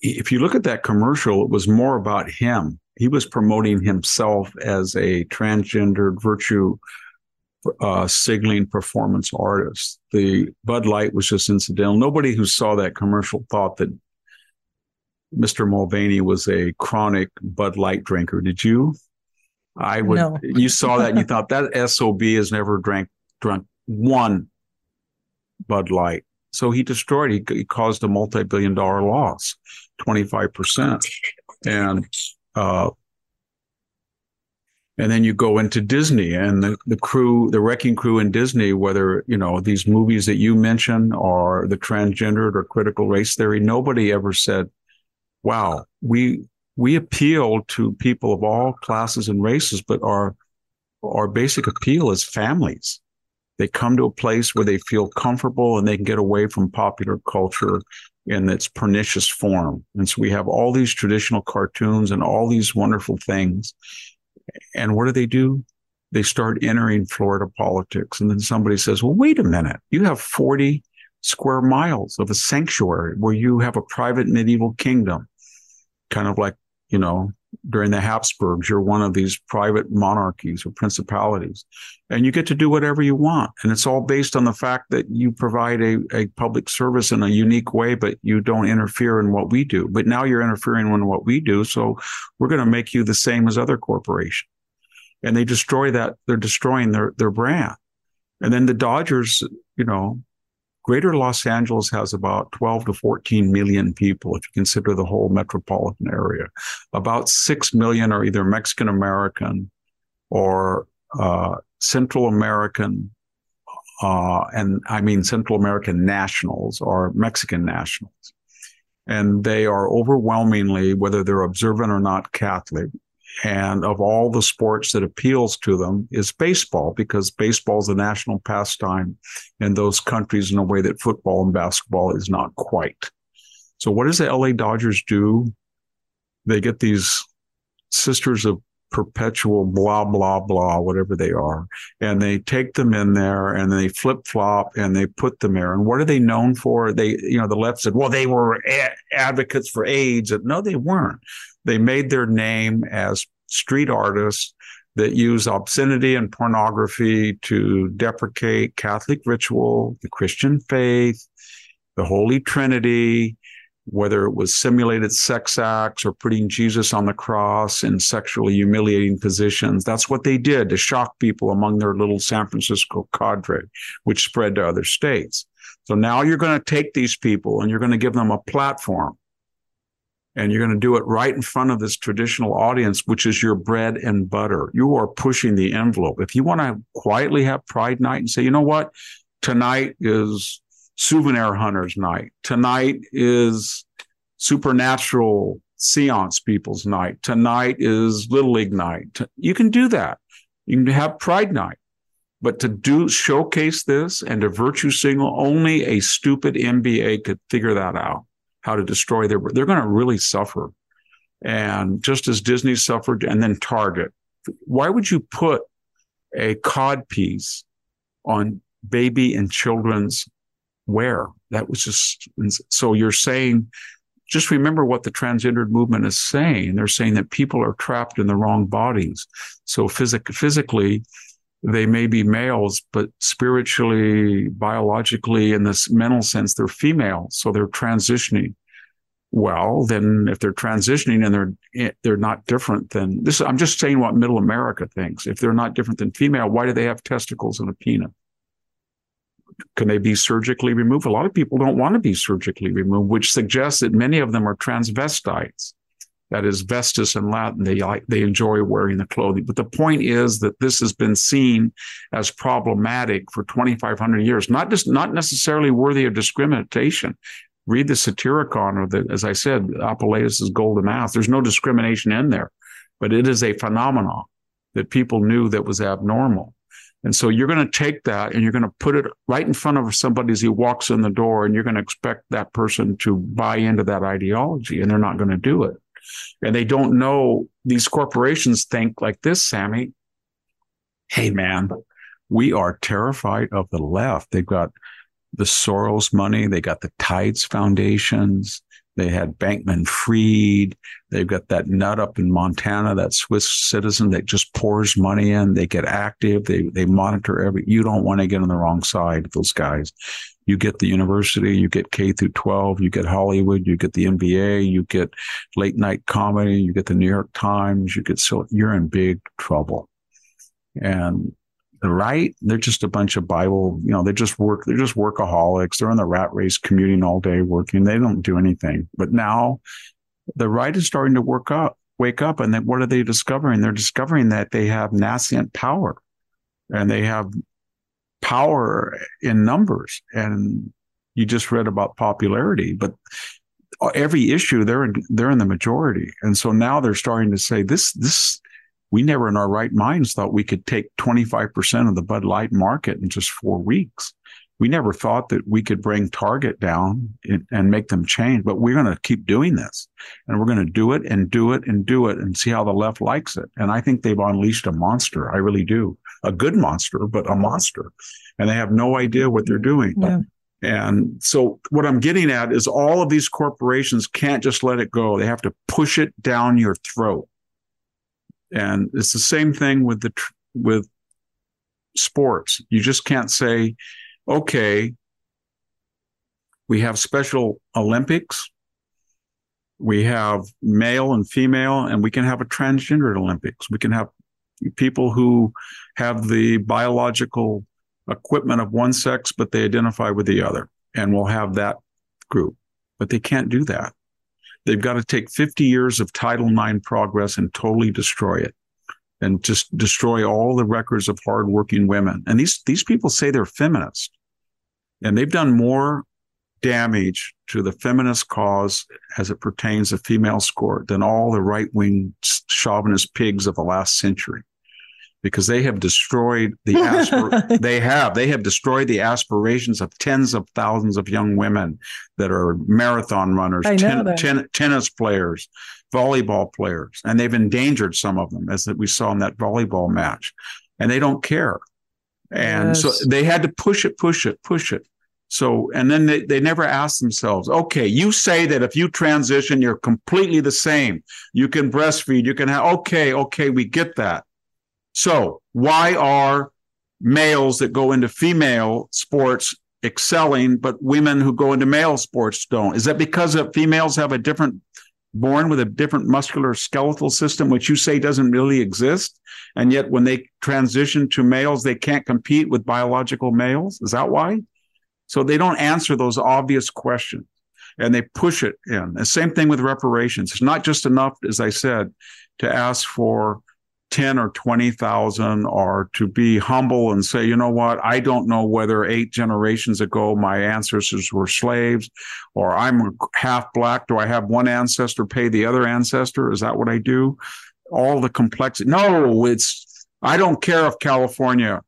If you look at that commercial, it was more about him. He was promoting himself as a transgendered virtue uh, signaling performance artist. The Bud Light was just incidental. Nobody who saw that commercial thought that Mr. Mulvaney was a chronic Bud Light drinker. Did you? I would. No. you saw that and you thought that sob has never drank drunk one Bud Light. So he destroyed, he, he caused a multi billion dollar loss, 25%. And, uh, and then you go into Disney and the, the crew, the wrecking crew in Disney, whether, you know, these movies that you mentioned or the transgendered or critical race theory, nobody ever said, wow, we, we appeal to people of all classes and races, but our, our basic appeal is families. They come to a place where they feel comfortable and they can get away from popular culture in its pernicious form. And so we have all these traditional cartoons and all these wonderful things. And what do they do? They start entering Florida politics. And then somebody says, well, wait a minute. You have 40 square miles of a sanctuary where you have a private medieval kingdom, kind of like, you know, during the Habsburgs. You're one of these private monarchies or principalities, and you get to do whatever you want. And it's all based on the fact that you provide a, a public service in a unique way, but you don't interfere in what we do. But now you're interfering in what we do. So we're going to make you the same as other corporations. And they destroy that. They're destroying their, their brand. And then the Dodgers, you know, Greater Los Angeles has about 12 to 14 million people, if you consider the whole metropolitan area. About 6 million are either Mexican American or uh, Central American, uh, and I mean Central American nationals or Mexican nationals. And they are overwhelmingly, whether they're observant or not, Catholic and of all the sports that appeals to them is baseball because baseball is a national pastime in those countries in a way that football and basketball is not quite. So what does the LA Dodgers do? They get these sisters of perpetual blah blah blah whatever they are and they take them in there and they flip flop and they put them there and what are they known for they you know the left said well they were a- advocates for aids no they weren't they made their name as street artists that use obscenity and pornography to deprecate Catholic ritual, the Christian faith, the Holy Trinity, whether it was simulated sex acts or putting Jesus on the cross in sexually humiliating positions. That's what they did to shock people among their little San Francisco cadre, which spread to other states. So now you're going to take these people and you're going to give them a platform and you're going to do it right in front of this traditional audience, which is your bread and butter. You are pushing the envelope. If you want to quietly have Pride Night and say, you know what, tonight is souvenir hunters night. Tonight is supernatural seance people's night. Tonight is little league night. You can do that. You can have Pride Night. But to do showcase this and to virtue signal, only a stupid MBA could figure that out how to destroy their, they're going to really suffer. And just as Disney suffered and then Target, why would you put a cod piece on baby and children's wear? That was just, so you're saying, just remember what the transgendered movement is saying. They're saying that people are trapped in the wrong bodies. So phys- physically, they may be males, but spiritually, biologically, in this mental sense, they're female. So they're transitioning. Well, then if they're transitioning and they're eh, they're not different than this, I'm just saying what Middle America thinks. If they're not different than female, why do they have testicles and a penis? Can they be surgically removed? A lot of people don't want to be surgically removed, which suggests that many of them are transvestites that is vestus in Latin. They like they enjoy wearing the clothing. But the point is that this has been seen as problematic for 2,500 years, not just not necessarily worthy of discrimination. Read the Satyricon or the, as I said, Apuleius's Golden Ass. There's no discrimination in there, but it is a phenomenon that people knew that was abnormal. And so you're going to take that and you're going to put it right in front of somebody as he walks in the door, and you're going to expect that person to buy into that ideology, and they're not going to do it and they don't know these corporations think like this, Sami. Hey, man, we are terrified of the left. They've got the Soros money, they got the Tides Foundations, they had Bankman Fried. They've got that nut up in Montana, that Swiss citizen that just pours money in. They get active. They they monitor every. You don't want to get on the wrong side of those guys. You get the university, you get K through 12, you get Hollywood, you get the NBA, you get late night comedy, you get the New York Times, you get so you're in big trouble. And the right, they're just a bunch of Bible, you know, they just work, they're just workaholics. They're in the rat race commuting all day working. They don't do anything. But now the right is starting to work up, wake up. And then what are they discovering? They're discovering that they have nascent power and they have power in numbers. And you just read about popularity, but every issue they're in, they're in the majority. And so now they're starting to say this, this, we never in our right minds thought we could take 25% of the Bud Light market in just four weeks. We never thought that we could bring Target down and make them change, but we're going to keep doing this and we're going to do it and do it and do it and see how the left likes it. And I think they've unleashed a monster. I really do. A good monster, but a monster. And they have no idea what they're doing. Yeah. And so what I'm getting at is all of these corporations can't just let it go. They have to push it down your throat And it's the same thing with the with sports. You just can't say, okay, we have special Olympics, we have male and female, and we can have a transgendered Olympics. We can have people who have the biological equipment of one sex, but they identify with the other, and we'll have that group. But they can't do that. They've got to take 50 years of Title IX progress and totally destroy it and just destroy all the records of hardworking women. And these, these people say they're feminist and they've done more damage to the feminist cause as it pertains to female sport than all the right wing chauvinist pigs of the last century because they have destroyed the aspir- they have they have destroyed the aspirations of tens of thousands of young women that are marathon runners, ten- ten- tennis players, volleyball players, and they've endangered some of them, as that we saw in that volleyball match, and they don't care, and yes. so they had to push it, push it, push it. So, and then they, they never ask themselves, okay, you say that if you transition, you're completely the same. You can breastfeed, you can have, okay, okay, we get that so, why are males that go into female sports excelling, but women who go into male sports don't? Is that because of females have a different born with a different muscular skeletal system, which you say doesn't really exist? And yet, when they transition to males, they can't compete with biological males? Is that why? So, they don't answer those obvious questions and they push it in. The same thing with reparations. It's not just enough, as I said, to ask for 10 or 20,000 or to be humble and say, you know what, I don't know whether eight generations ago my ancestors were slaves or I'm half black. Do I have one ancestor pay the other ancestor? Is that what I do? All the complexity. No, it's, I don't care if California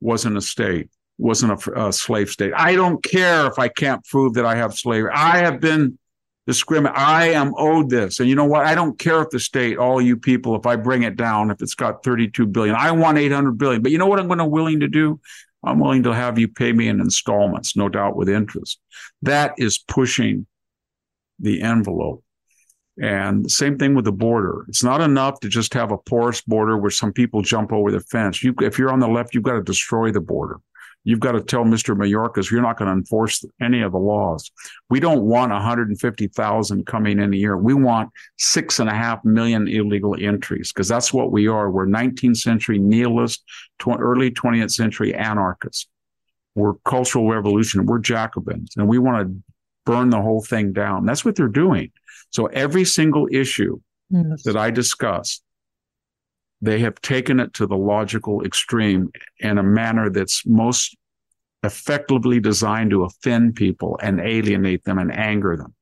wasn't a state, wasn't a, a slave state. I don't care if I can't prove that I have slavery. I have been discriminate. I am owed this. And you know what? I don't care if the state, all you people, if I bring it down, if it's got 32 billion, I want 800 billion. But you know what I'm going to willing to do? I'm willing to have you pay me in installments, no doubt with interest. That is pushing the envelope. And same thing with the border. It's not enough to just have a porous border where some people jump over the fence. You, if you're on the left, you've got to destroy the border you've got to tell Mr. Mayorkas you're not going to enforce any of the laws. We don't want 150,000 coming in a year. We want six and a half million illegal entries because that's what we are. We're 19th century nihilist, tw- early 20th century anarchists. We're cultural revolution. We're Jacobins and we want to burn the whole thing down. That's what they're doing. So every single issue yes. that I discussed they have taken it to the logical extreme in a manner that's most effectively designed to offend people and alienate them and anger them.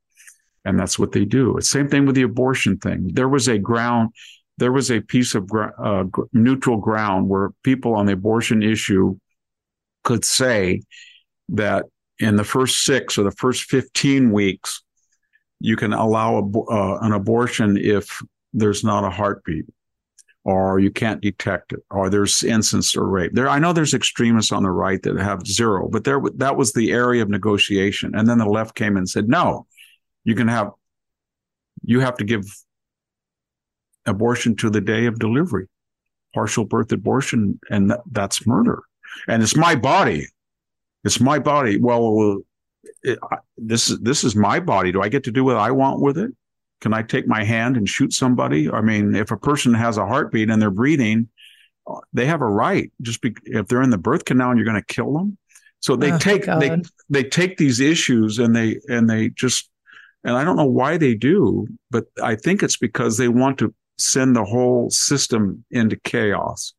And that's what they do. Same thing with the abortion thing. There was a ground, there was a piece of uh, neutral ground where people on the abortion issue could say that in the first six or the first 15 weeks, you can allow a, uh, an abortion if there's not a heartbeat or you can't detect it, or there's incest or rape. There, I know there's extremists on the right that have zero, but there that was the area of negotiation. And then the left came and said, no, you can have, you have to give abortion to the day of delivery, partial birth abortion, and that, that's murder. And it's my body. It's my body. Well, it, this is this is my body. Do I get to do what I want with it? Can I take my hand and shoot somebody? I mean, if a person has a heartbeat and they're breathing, they have a right. Just be, if they're in the birth canal and you're going to kill them, so they oh, take they they take these issues and they and they just and I don't know why they do, but I think it's because they want to send the whole system into chaos.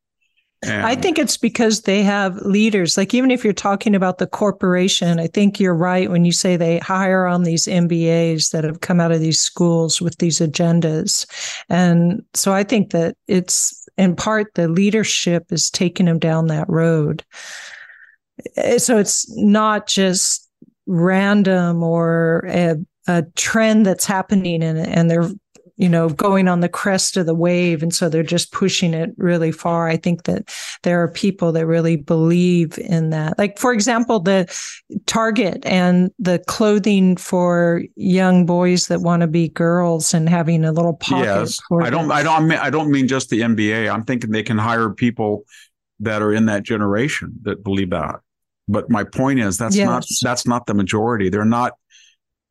And I think it's because they have leaders. Like, even if you're talking about the corporation, I think you're right when you say they hire on these MBAs that have come out of these schools with these agendas. And so I think that it's in part the leadership is taking them down that road. Eh, so it's not just random or a, a trend that's happening and, and they're you know, going on the crest of the wave. And so they're just pushing it really far. I think that there are people that really believe in that. Like, for example, the Target and the clothing for young boys that want to be girls and having a little pocket. Yes. I don't, I don't, I don't mean just the NBA. I'm thinking they can hire people that are in that generation that believe that. But my point is that's yes. not that's not the majority. They're not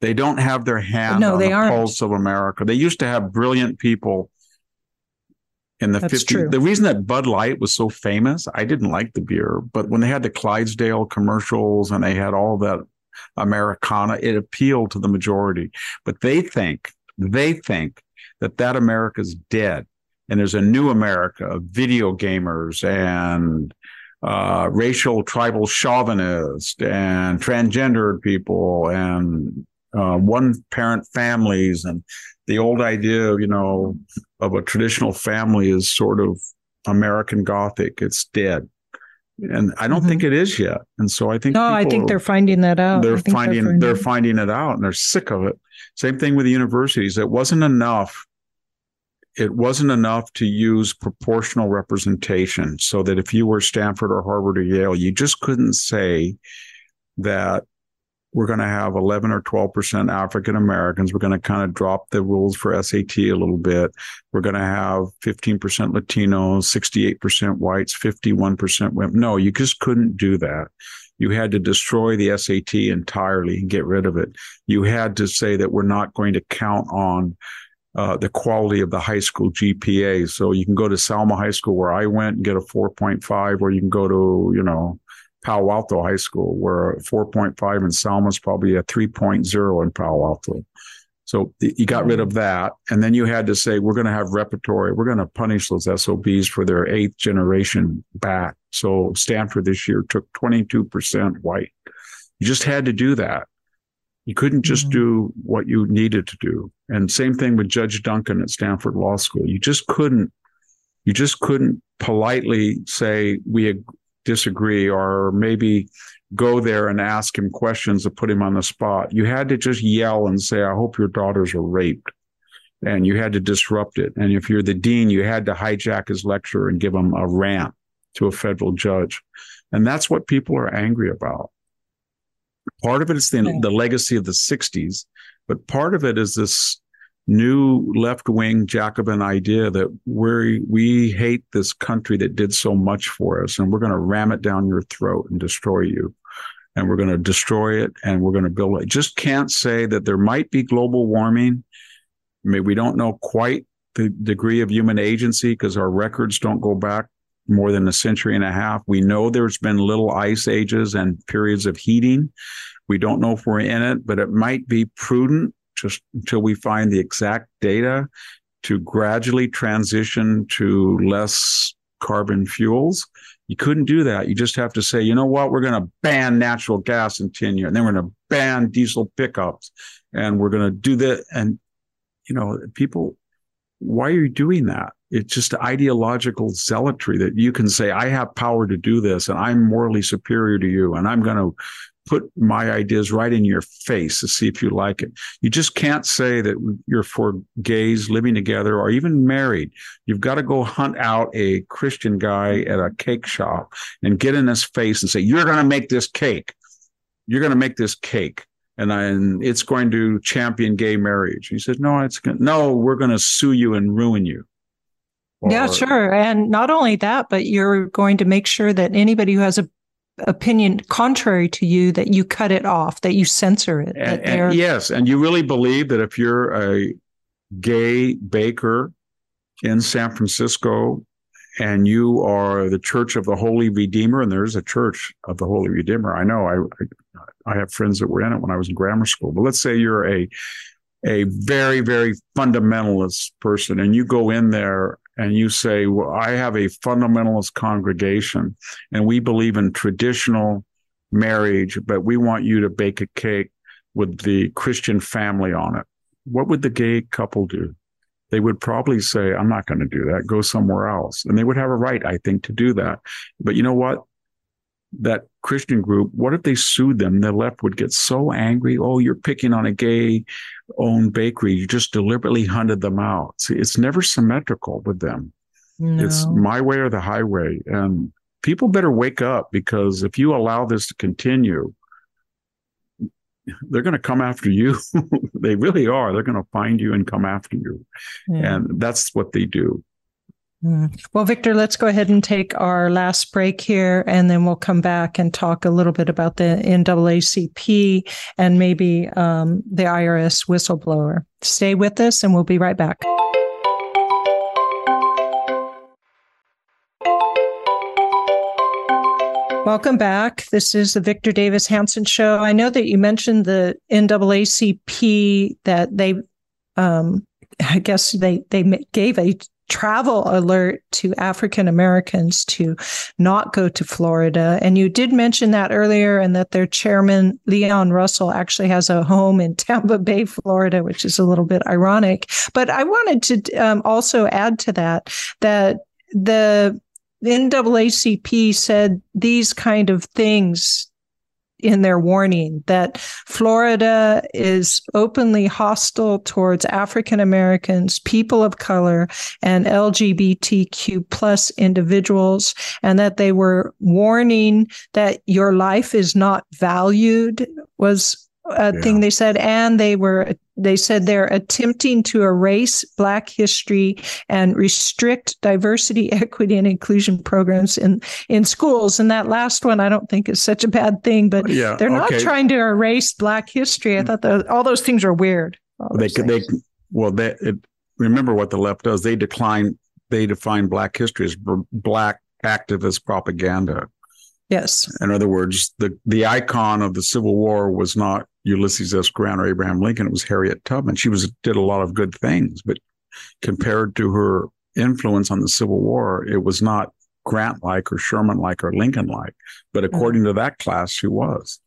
they don't have their hand no, on the aren't. pulse of America. They used to have brilliant people in the That's 50s. True. The reason that Bud Light was so famous, I didn't like the beer, but when they had the Clydesdale commercials and they had all that Americana, it appealed to the majority. But they think, they think that that America's dead. And there's a new America of video gamers and uh, racial tribal chauvinists and transgendered people and uh, one parent families and the old idea of you know of a traditional family is sort of American Gothic. It's dead, and I don't mm-hmm. think it is yet. And so I think no, I think they're finding that out. They're finding, they're finding they're finding it out, and they're sick of it. Same thing with the universities. It wasn't enough. It wasn't enough to use proportional representation, so that if you were Stanford or Harvard or Yale, you just couldn't say that we're going to have 11 or 12% African Americans. We're going to kind of drop the rules for SAT a little bit. We're going to have 15% Latinos, 68% whites, 51% women. No, you just couldn't do that. You had to destroy the SAT entirely and get rid of it. You had to say that we're not going to count on uh, the quality of the high school GPA. So you can go to Selma High School where I went and get a 4.5, or you can go to, you know, Palo Alto High School, where 4.5 in Selma is probably a 3.0 in Palo Alto. So you got rid of mm. that. And then you had to say, we're going to have repertory. We're going to punish those SOBs for their eighth generation back. So Stanford this year took 22% white. You just had to do that. You couldn't just mm-hmm. do what you needed to do. And same thing with Judge Duncan at Stanford Law School. You just couldn't, you just couldn't politely say, we, disagree or maybe go there and ask him questions to put him on the spot. You had to just yell and say, I hope your daughters are raped. And you had to disrupt it. And if you're the dean, you had to hijack his lecture and give him a rant to a federal judge. And that's what people are angry about. Part of it is the, the legacy of the 60s, but part of it is this new left wing Jacobin idea that we we hate this country that did so much for us and we're going to ram it down your throat and destroy you. And we're going to destroy it and we're going to build it. Just can't say that there might be global warming. I mean, we don't know quite the degree of human agency because our records don't go back more than a century and a half. We know there's been little ice ages and periods of heating. We don't know if we're in it, but it might be prudent just until we find the exact data to gradually transition to less carbon fuels. You couldn't do that. You just have to say, you know what, we're going to ban natural gas in 10 years, and then we're going to ban diesel pickups, and we're going to do that. And, you know, people, why are you doing that? It's just ideological zealotry that you can say, I have power to do this, and I'm morally superior to you, and I'm going to put my ideas right in your face to see if you like it. You just can't say that you're for gays living together or even married. You've got to go hunt out a Christian guy at a cake shop and get in his face and say, You're going to make this cake. You're going to make this cake. And, I, and it's going to champion gay marriage. He said, No, it's gonna, no, we're going to sue you and ruin you. Or, yeah, sure. And not only that, but you're going to make sure that anybody who has a opinion contrary to you that you cut it off that you censor it and, and yes and you really believe that if you're a gay baker in san francisco and you are the church of the holy redeemer and there's a church of the holy redeemer i know i i have friends that were in it when i was in grammar school but let's say you're a a very very fundamentalist person and you go in there and you say, well, I have a fundamentalist congregation and we believe in traditional marriage, but we want you to bake a cake with the Christian family on it. What would the gay couple do? They would probably say, I'm not going to do that. Go somewhere else. And they would have a right, I think, to do that. But you know what? That Christian group, what if they sued them? The left would get so angry. Oh, you're picking on a gay owned bakery. You just deliberately hunted them out. See, it's never symmetrical with them. No. It's my way or the highway. And people better wake up because if you allow this to continue, they're going to come after you. they really are. They're going to find you and come after you. Yeah. And that's what they do. Mm. Well, Victor, let's go ahead and take our last break here, and then we'll come back and talk a little bit about the NAACP and maybe um, the IRS whistleblower. Stay with us, and we'll be right back. Welcome back. This is the Victor Davis Hanson Show. I know that you mentioned the NAACP that they, um, I guess they they gave a travel alert to African Americans to not go to Florida. And you did mention that earlier, and that their chairman, Leon Russell, actually has a home in Tampa Bay, Florida, which is a little bit ironic. But I wanted to um, also add to that that the NAACP said these kind of things in their warning that Florida is openly hostile towards African Americans, people of color, and LGBTQ plus individuals, and that they were warning that your life is not valued was a yeah. thing they said, and they were they said they're attempting to erase Black history and restrict diversity, equity, and inclusion programs in in schools. And that last one, I don't think is such a bad thing, but yeah, they're not trying to erase Black history. I mm. thought the, all those things are weird. They could they well they it, remember what the left does. They decline. They define Black history as Black activist propaganda. Yes. In other words, the the icon of the Civil War was not Ulysses S. Grant or Abraham Lincoln. It was Harriet Tubman. She was did a lot of good things, but compared to her influence on the Civil War, it was not Grant like or Sherman like or Lincoln like. But mm-hmm. according mm-hmm. to that class, she was.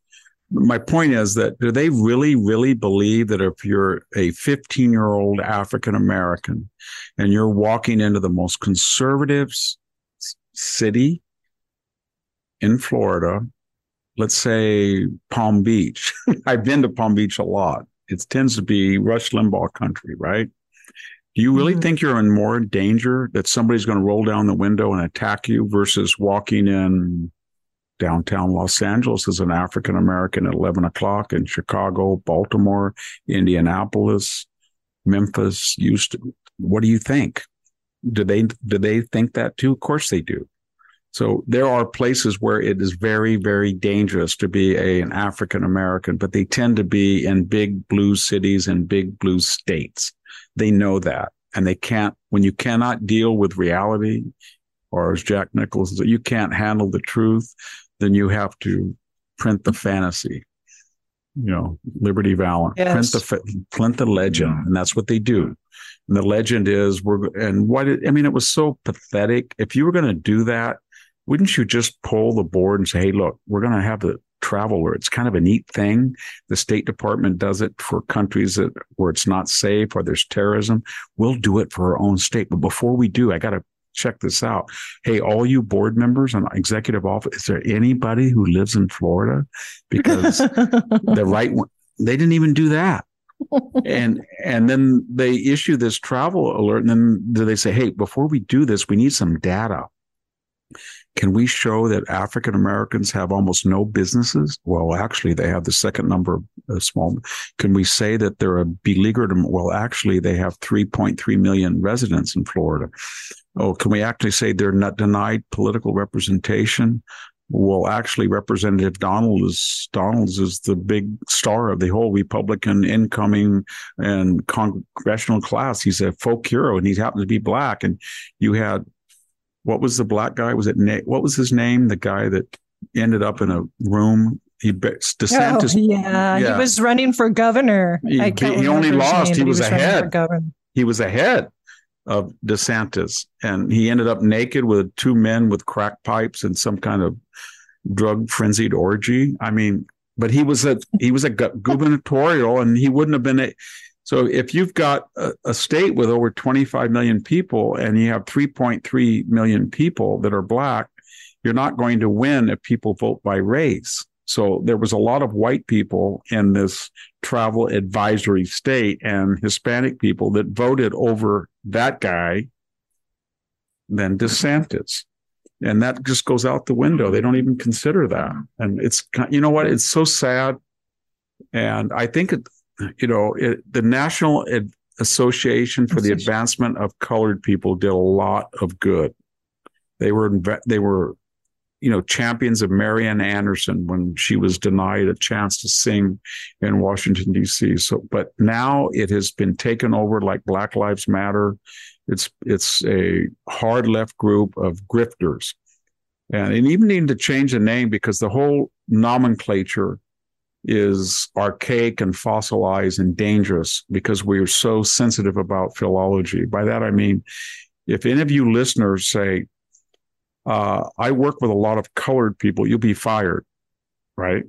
My point is that do they really, really believe that if you're a 15 year old African American and you're walking into the most conservative city in Florida let's say Palm Beach. I've been to Palm Beach a lot. It tends to be Rush Limbaugh country, right? Do you really mm-hmm. think you're in more danger that somebody's going to roll down the window and attack you versus walking in downtown Los Angeles as an African American at 11 o'clock in Chicago, Baltimore, Indianapolis, Memphis, Houston? What do you think? Do they do they think that too? Of course they do. So there are places where it is very, very dangerous to be a, an African American, but they tend to be in big blue cities and big blue states. They know that. And they can't, when you cannot deal with reality, or as Jack Nichols you can't handle the truth, then you have to print the fantasy. You know, Liberty Valance, yes. print the print the legend, and that's what they do. And the legend is we're and what it, I mean, it was so pathetic. If you were going to do that, wouldn't you just pull the board and say, hey, look, we're going to have the traveler. It's kind of a neat thing. The State Department does it for countries that where it's not safe or there's terrorism. We'll do it for our own state. But before we do, I got to check this out. Hey, all you board members and executive office, is there anybody who lives in Florida? Because the right one, they didn't even do that. and and then they issue this travel alert and then they say hey before we do this we need some data can we show that African Americans have almost no businesses? Well, actually, they have the second number of uh, small. Can we say that they're a beleaguered? Well, actually, they have 3.3 million residents in Florida. Oh, can we actually say they're not denied political representation? Well, actually, Representative Donald is Donalds is the big star of the whole Republican incoming and congressional class. He's a folk hero, and he happens to be black. And you had what was the black guy? Was it Nate? What was his name? The guy that ended up in a room. He DeSantis. Oh, yeah, yeah, he was running for governor. He, he only lost. Name, he, was he was ahead. He was ahead of DeSantis, and he ended up naked with two men with crack pipes and some kind of drug frenzied orgy. I mean, but he was a he was a gubernatorial, and he wouldn't have been a, so if you've got a, a, state with over 25 million people and you have 3.3 million people that are black, you're not going to win if people vote by race. So there was a lot of white people in this travel advisory state and Hispanic people that voted over that guy than DeSantis. And that just goes out the window. They don't even consider that. And it's, you know what? It's so sad. And I think, it, you know, it, the National Association for the Advancement of Colored People did a lot of good. They were, they were you know, champions of Marian Anderson when she was denied a chance to sing in Washington, D.C. So, but now it has been taken over like Black Lives Matter. It's, it's a hard left group of grifters. And it even needed to change the name because the whole nomenclature is archaic and fossilized and dangerous because we are so sensitive about philology. By that, I mean, if any of you listeners say, uh, I work with a lot of colored people. You'll be fired, right?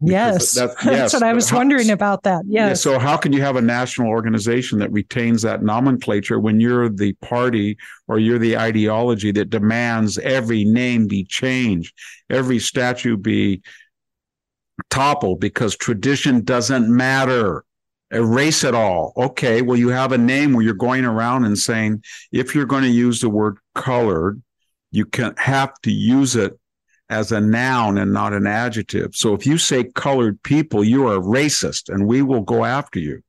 Yes. That's, yes. that's what I was how, wondering about that. Yes. Yeah, so how can you have a national organization that retains that nomenclature when you're the party or you're the ideology that demands every name be changed, every statue be toppled because tradition doesn't matter? erase it all. Okay, well, you have a name where you're going around and saying, if you're going to use the word colored, you can have to use it as a noun and not an adjective. So if you say colored people, you are racist and we will go after you.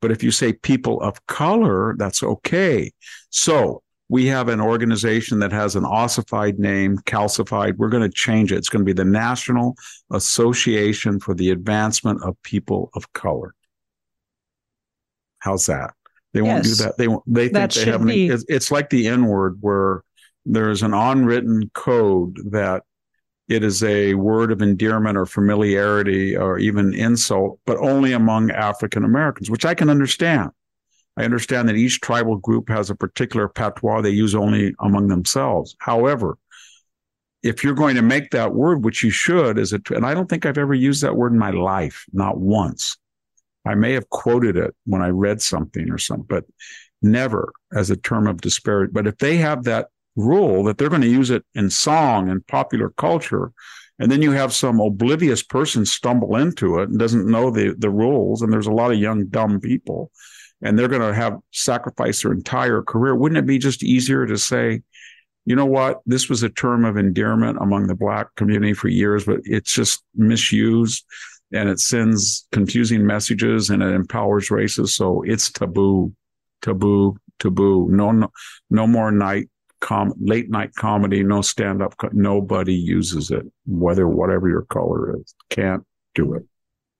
But if you say people of color, that's okay. So we have an organization that has an ossified name, calcified. We're going to change it. It's going to be the National Association for the Advancement of People of Color. How's that? They won't yes. do that. They won't, they think they have an, it's, it's like the N word where there's an unwritten code that it is a word of endearment or familiarity or even insult, but only among African Americans, which I can understand. I understand that each tribal group has a particular patois they use only among themselves. However, if you're going to make that word, which you should, is it, and I don't think I've ever used that word in my life, not once. I may have quoted it when I read something or something, but never as a term of disparity. But if they have that rule that they're going to use it in song and popular culture, and then you have some oblivious person stumble into it and doesn't know the, the rules, and there's a lot of young, dumb people, and they're going to have sacrificed their entire career. Wouldn't it be just easier to say, you know what? This was a term of endearment among the black community for years, but it's just misused and it sends confusing messages and it empowers races. So it's taboo, taboo, taboo. No, no, no more night com late night comedy, no stand up. Co- nobody uses it, whether whatever your color is. Can't do it.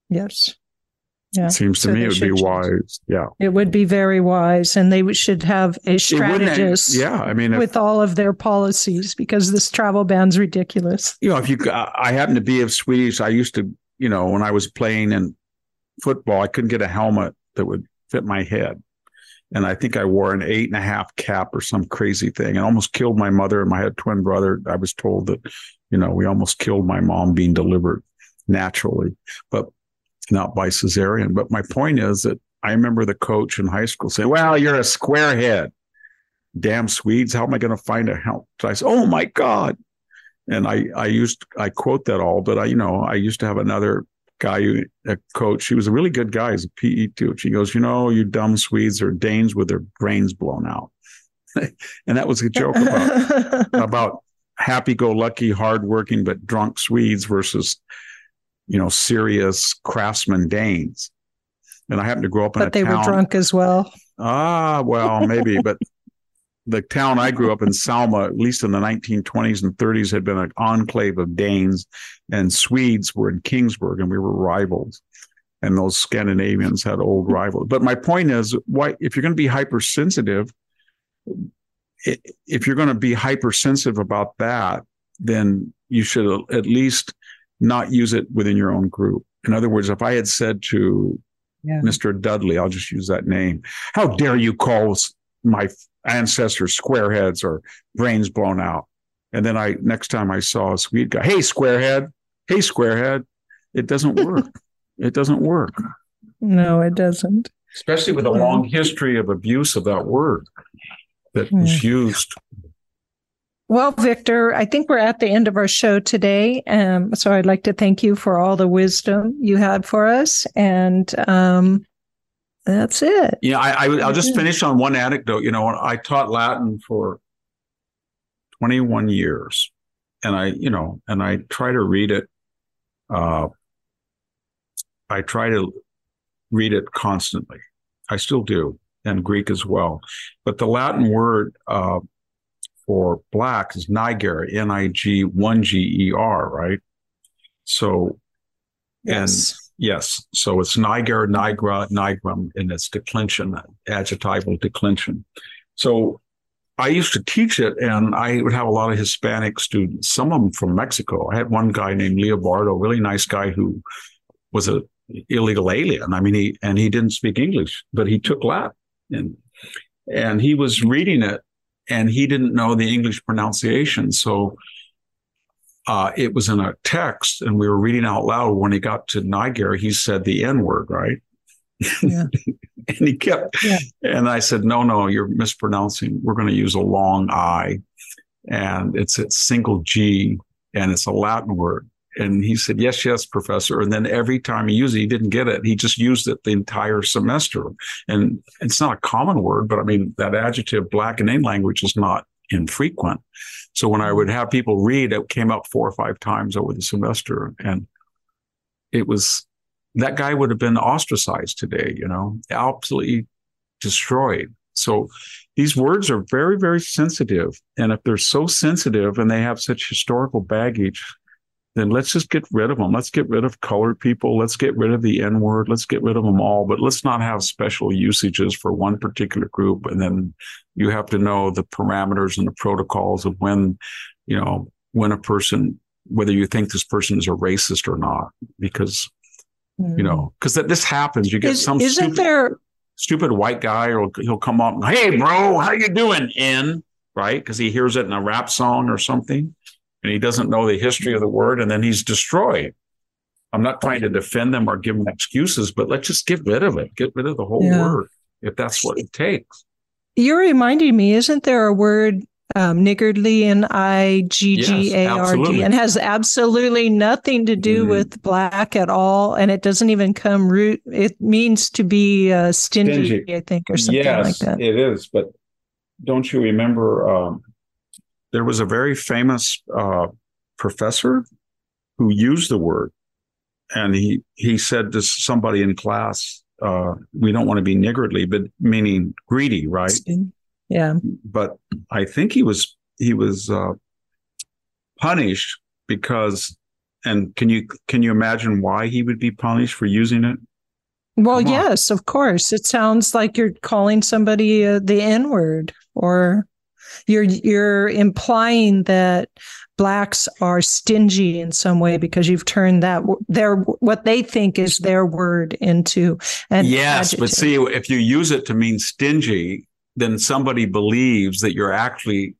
Yes. Yeah. It seems to so me it would be wise. Yeah. It would be very wise. And they should have a strategist yeah. I mean, with all of their policies because this travel ban's ridiculous. You know, if you, I happen to be of Swedish, I used to you know, when I was playing in football, I couldn't get a helmet that would fit my head. And I think I wore an eight and a half cap or some crazy thing and almost killed my mother and my twin brother. I was told that, you know, we almost killed my mom being delivered naturally, but not by cesarean. But my point is that I remember the coach in high school saying, well, you're a squarehead. Damn Swedes, how am I going to find a help? So I said, oh my God, and I I used I quote that all, but I you know I used to have another guy who a coach. He was a really good guy. He's a PE coach. He goes, you know, you dumb Swedes are Danes with their brains blown out, and that was a joke about about happy-go-lucky, hardworking but drunk Swedes versus you know serious craftsman Danes. And I happened to grow up in but they town, were drunk as well. Ah, well, maybe, but the town I grew up in, Selma, at least in the 1920s and 30s, had been an enclave of Danes, and Swedes were in Kingsburg, and we were rivals. And those Scandinavians had old rivals. But my point is, why if you're going to be hypersensitive, if you're going to be hypersensitive about that, then you should at least not use it within your own group. In other words, if I had said to yeah. Mr. Dudley, I'll just use that name, how dare you call my ancestors squareheads or brains blown out. And then I next time I saw a Swede guy, hey squarehead, hey squarehead, it doesn't work. it doesn't work. No, it doesn't. Especially with a long history of abuse of that word that mm. was used. Well, Victor, I think we're at the end of our show today. Um, so I'd like to thank you for all the wisdom you had for us. And um, that's it. Yeah, I, I, will just finish on one anecdote. You know, I taught Latin for 21 years, and I, you know, and I try to read it. Uh, I try to read it constantly. I still do, and Greek as well. But the Latin word uh, for black is niger, N I G 1 G E R, right? So, yes. and yes, so it's niger, nigra, nigrum, and it's declension, adjectival declension. So I used to teach it, and I would have a lot of Hispanic students, some of them from Mexico. I had one guy named Leobardo, a really nice guy who was a illegal alien. I mean, he and he didn't speak English, but he took Latin, and and he was reading it, and he didn't know the English pronunciation. So uh, it was in a text, and we were reading out loud. When he got to Niger, he said the N word, right? Yeah. and he kept, yeah. and I said, no, no, you're mispronouncing. We're going to use a long I, and it's a single G, and it's a Latin word. And he said, yes, yes, professor. And then every time he used it, he didn't get it. He just used it the entire semester. And it's not a common word, but I mean, that adjective black and in name language is not infrequent. So when I would have people read, it came up four or five times over the semester. And it was, that guy would have been ostracized today, you know, absolutely destroyed. So these words are very, very sensitive. And if they're so sensitive and they have such historical baggage, then let's just get rid of them. Let's get rid of colored people. Let's get rid of the N word. Let's get rid of them all. But let's not have special usages for one particular group. And then you have to know the parameters and the protocols of when, you know, when a person, whether you think this person is a racist or not, because, mm. you know, because that this happens. You get is, some isn't stupid, there stupid white guy, or he'll come up, hey, bro, how you doing? N, right because he hears it in a rap song or something and he doesn't know the history of the word, and then he's destroyed. I'm not trying to defend them or give them excuses, but let's just get rid of it. Get rid of the whole yeah. word if that's what it takes. You're reminding me, isn't there a word um, niggardly and I G G A R D and has absolutely nothing to do mm. with black at all, and it doesn't even come root. It means to be uh, stingy, stingy, I think, or something yes, like that. It is, but don't you remember um, there was a very famous uh, professor who used the word, and he he said to somebody in class, uh, "We don't want to be niggardly, but meaning greedy, right?" Yeah. But I think he was he was uh, punished because, and can you can you imagine why he would be punished for using it? Well, yes, of course. It sounds like you're calling somebody uh, the N word or you're you're implying that blacks are stingy in some way because you've turned that their what they think is their word into an yes adjective. but see if you use it to mean stingy then somebody believes that you're actually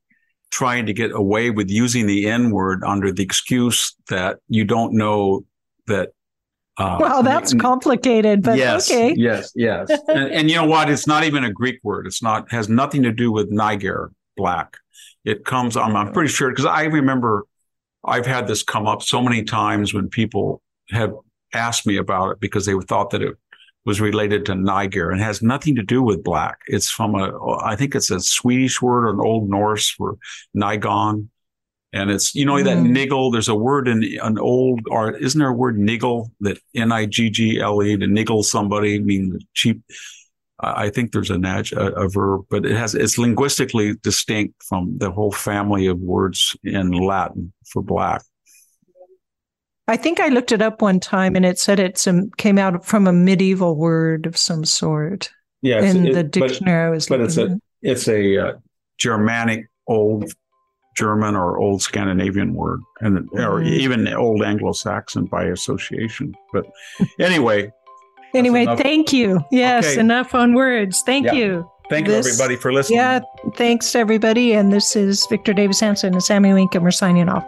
trying to get away with using the n word under the excuse that you don't know that uh, well, that's complicated, but yes, okay. Yes, yes, and, and, you know what? It's not even a Greek word. It's not has nothing to do with Niger black. It comes, I'm, I'm pretty sure, because I remember I've had this come up so many times when people have asked me about it because they thought that it was related to Niger and has nothing to do with black. It's from a, I think it's a Swedish word or an Old Norse for Nigon. And it's, you know, mm. that niggle, there's a word in an old, or isn't there a word niggle that N I G G L E to niggle somebody, mean cheap? I think there's an a, a verb, but it has it's linguistically distinct from the whole family of words in Latin for black. I think I looked it up one time, and it said it came out from a medieval word of some sort. Yeah, in it, the dictionary, but, I was but it's a it's a uh, Germanic old German or old Scandinavian word, and or mm-hmm. even old Anglo-Saxon by association. But anyway, Anyway, thank you. Yes, okay. enough on words. Thank yeah. you. Thank this, you, everybody, for listening. Yeah, thanks, everybody. And this is Victor Davis Hanson and Sami Winkham. We're signing off.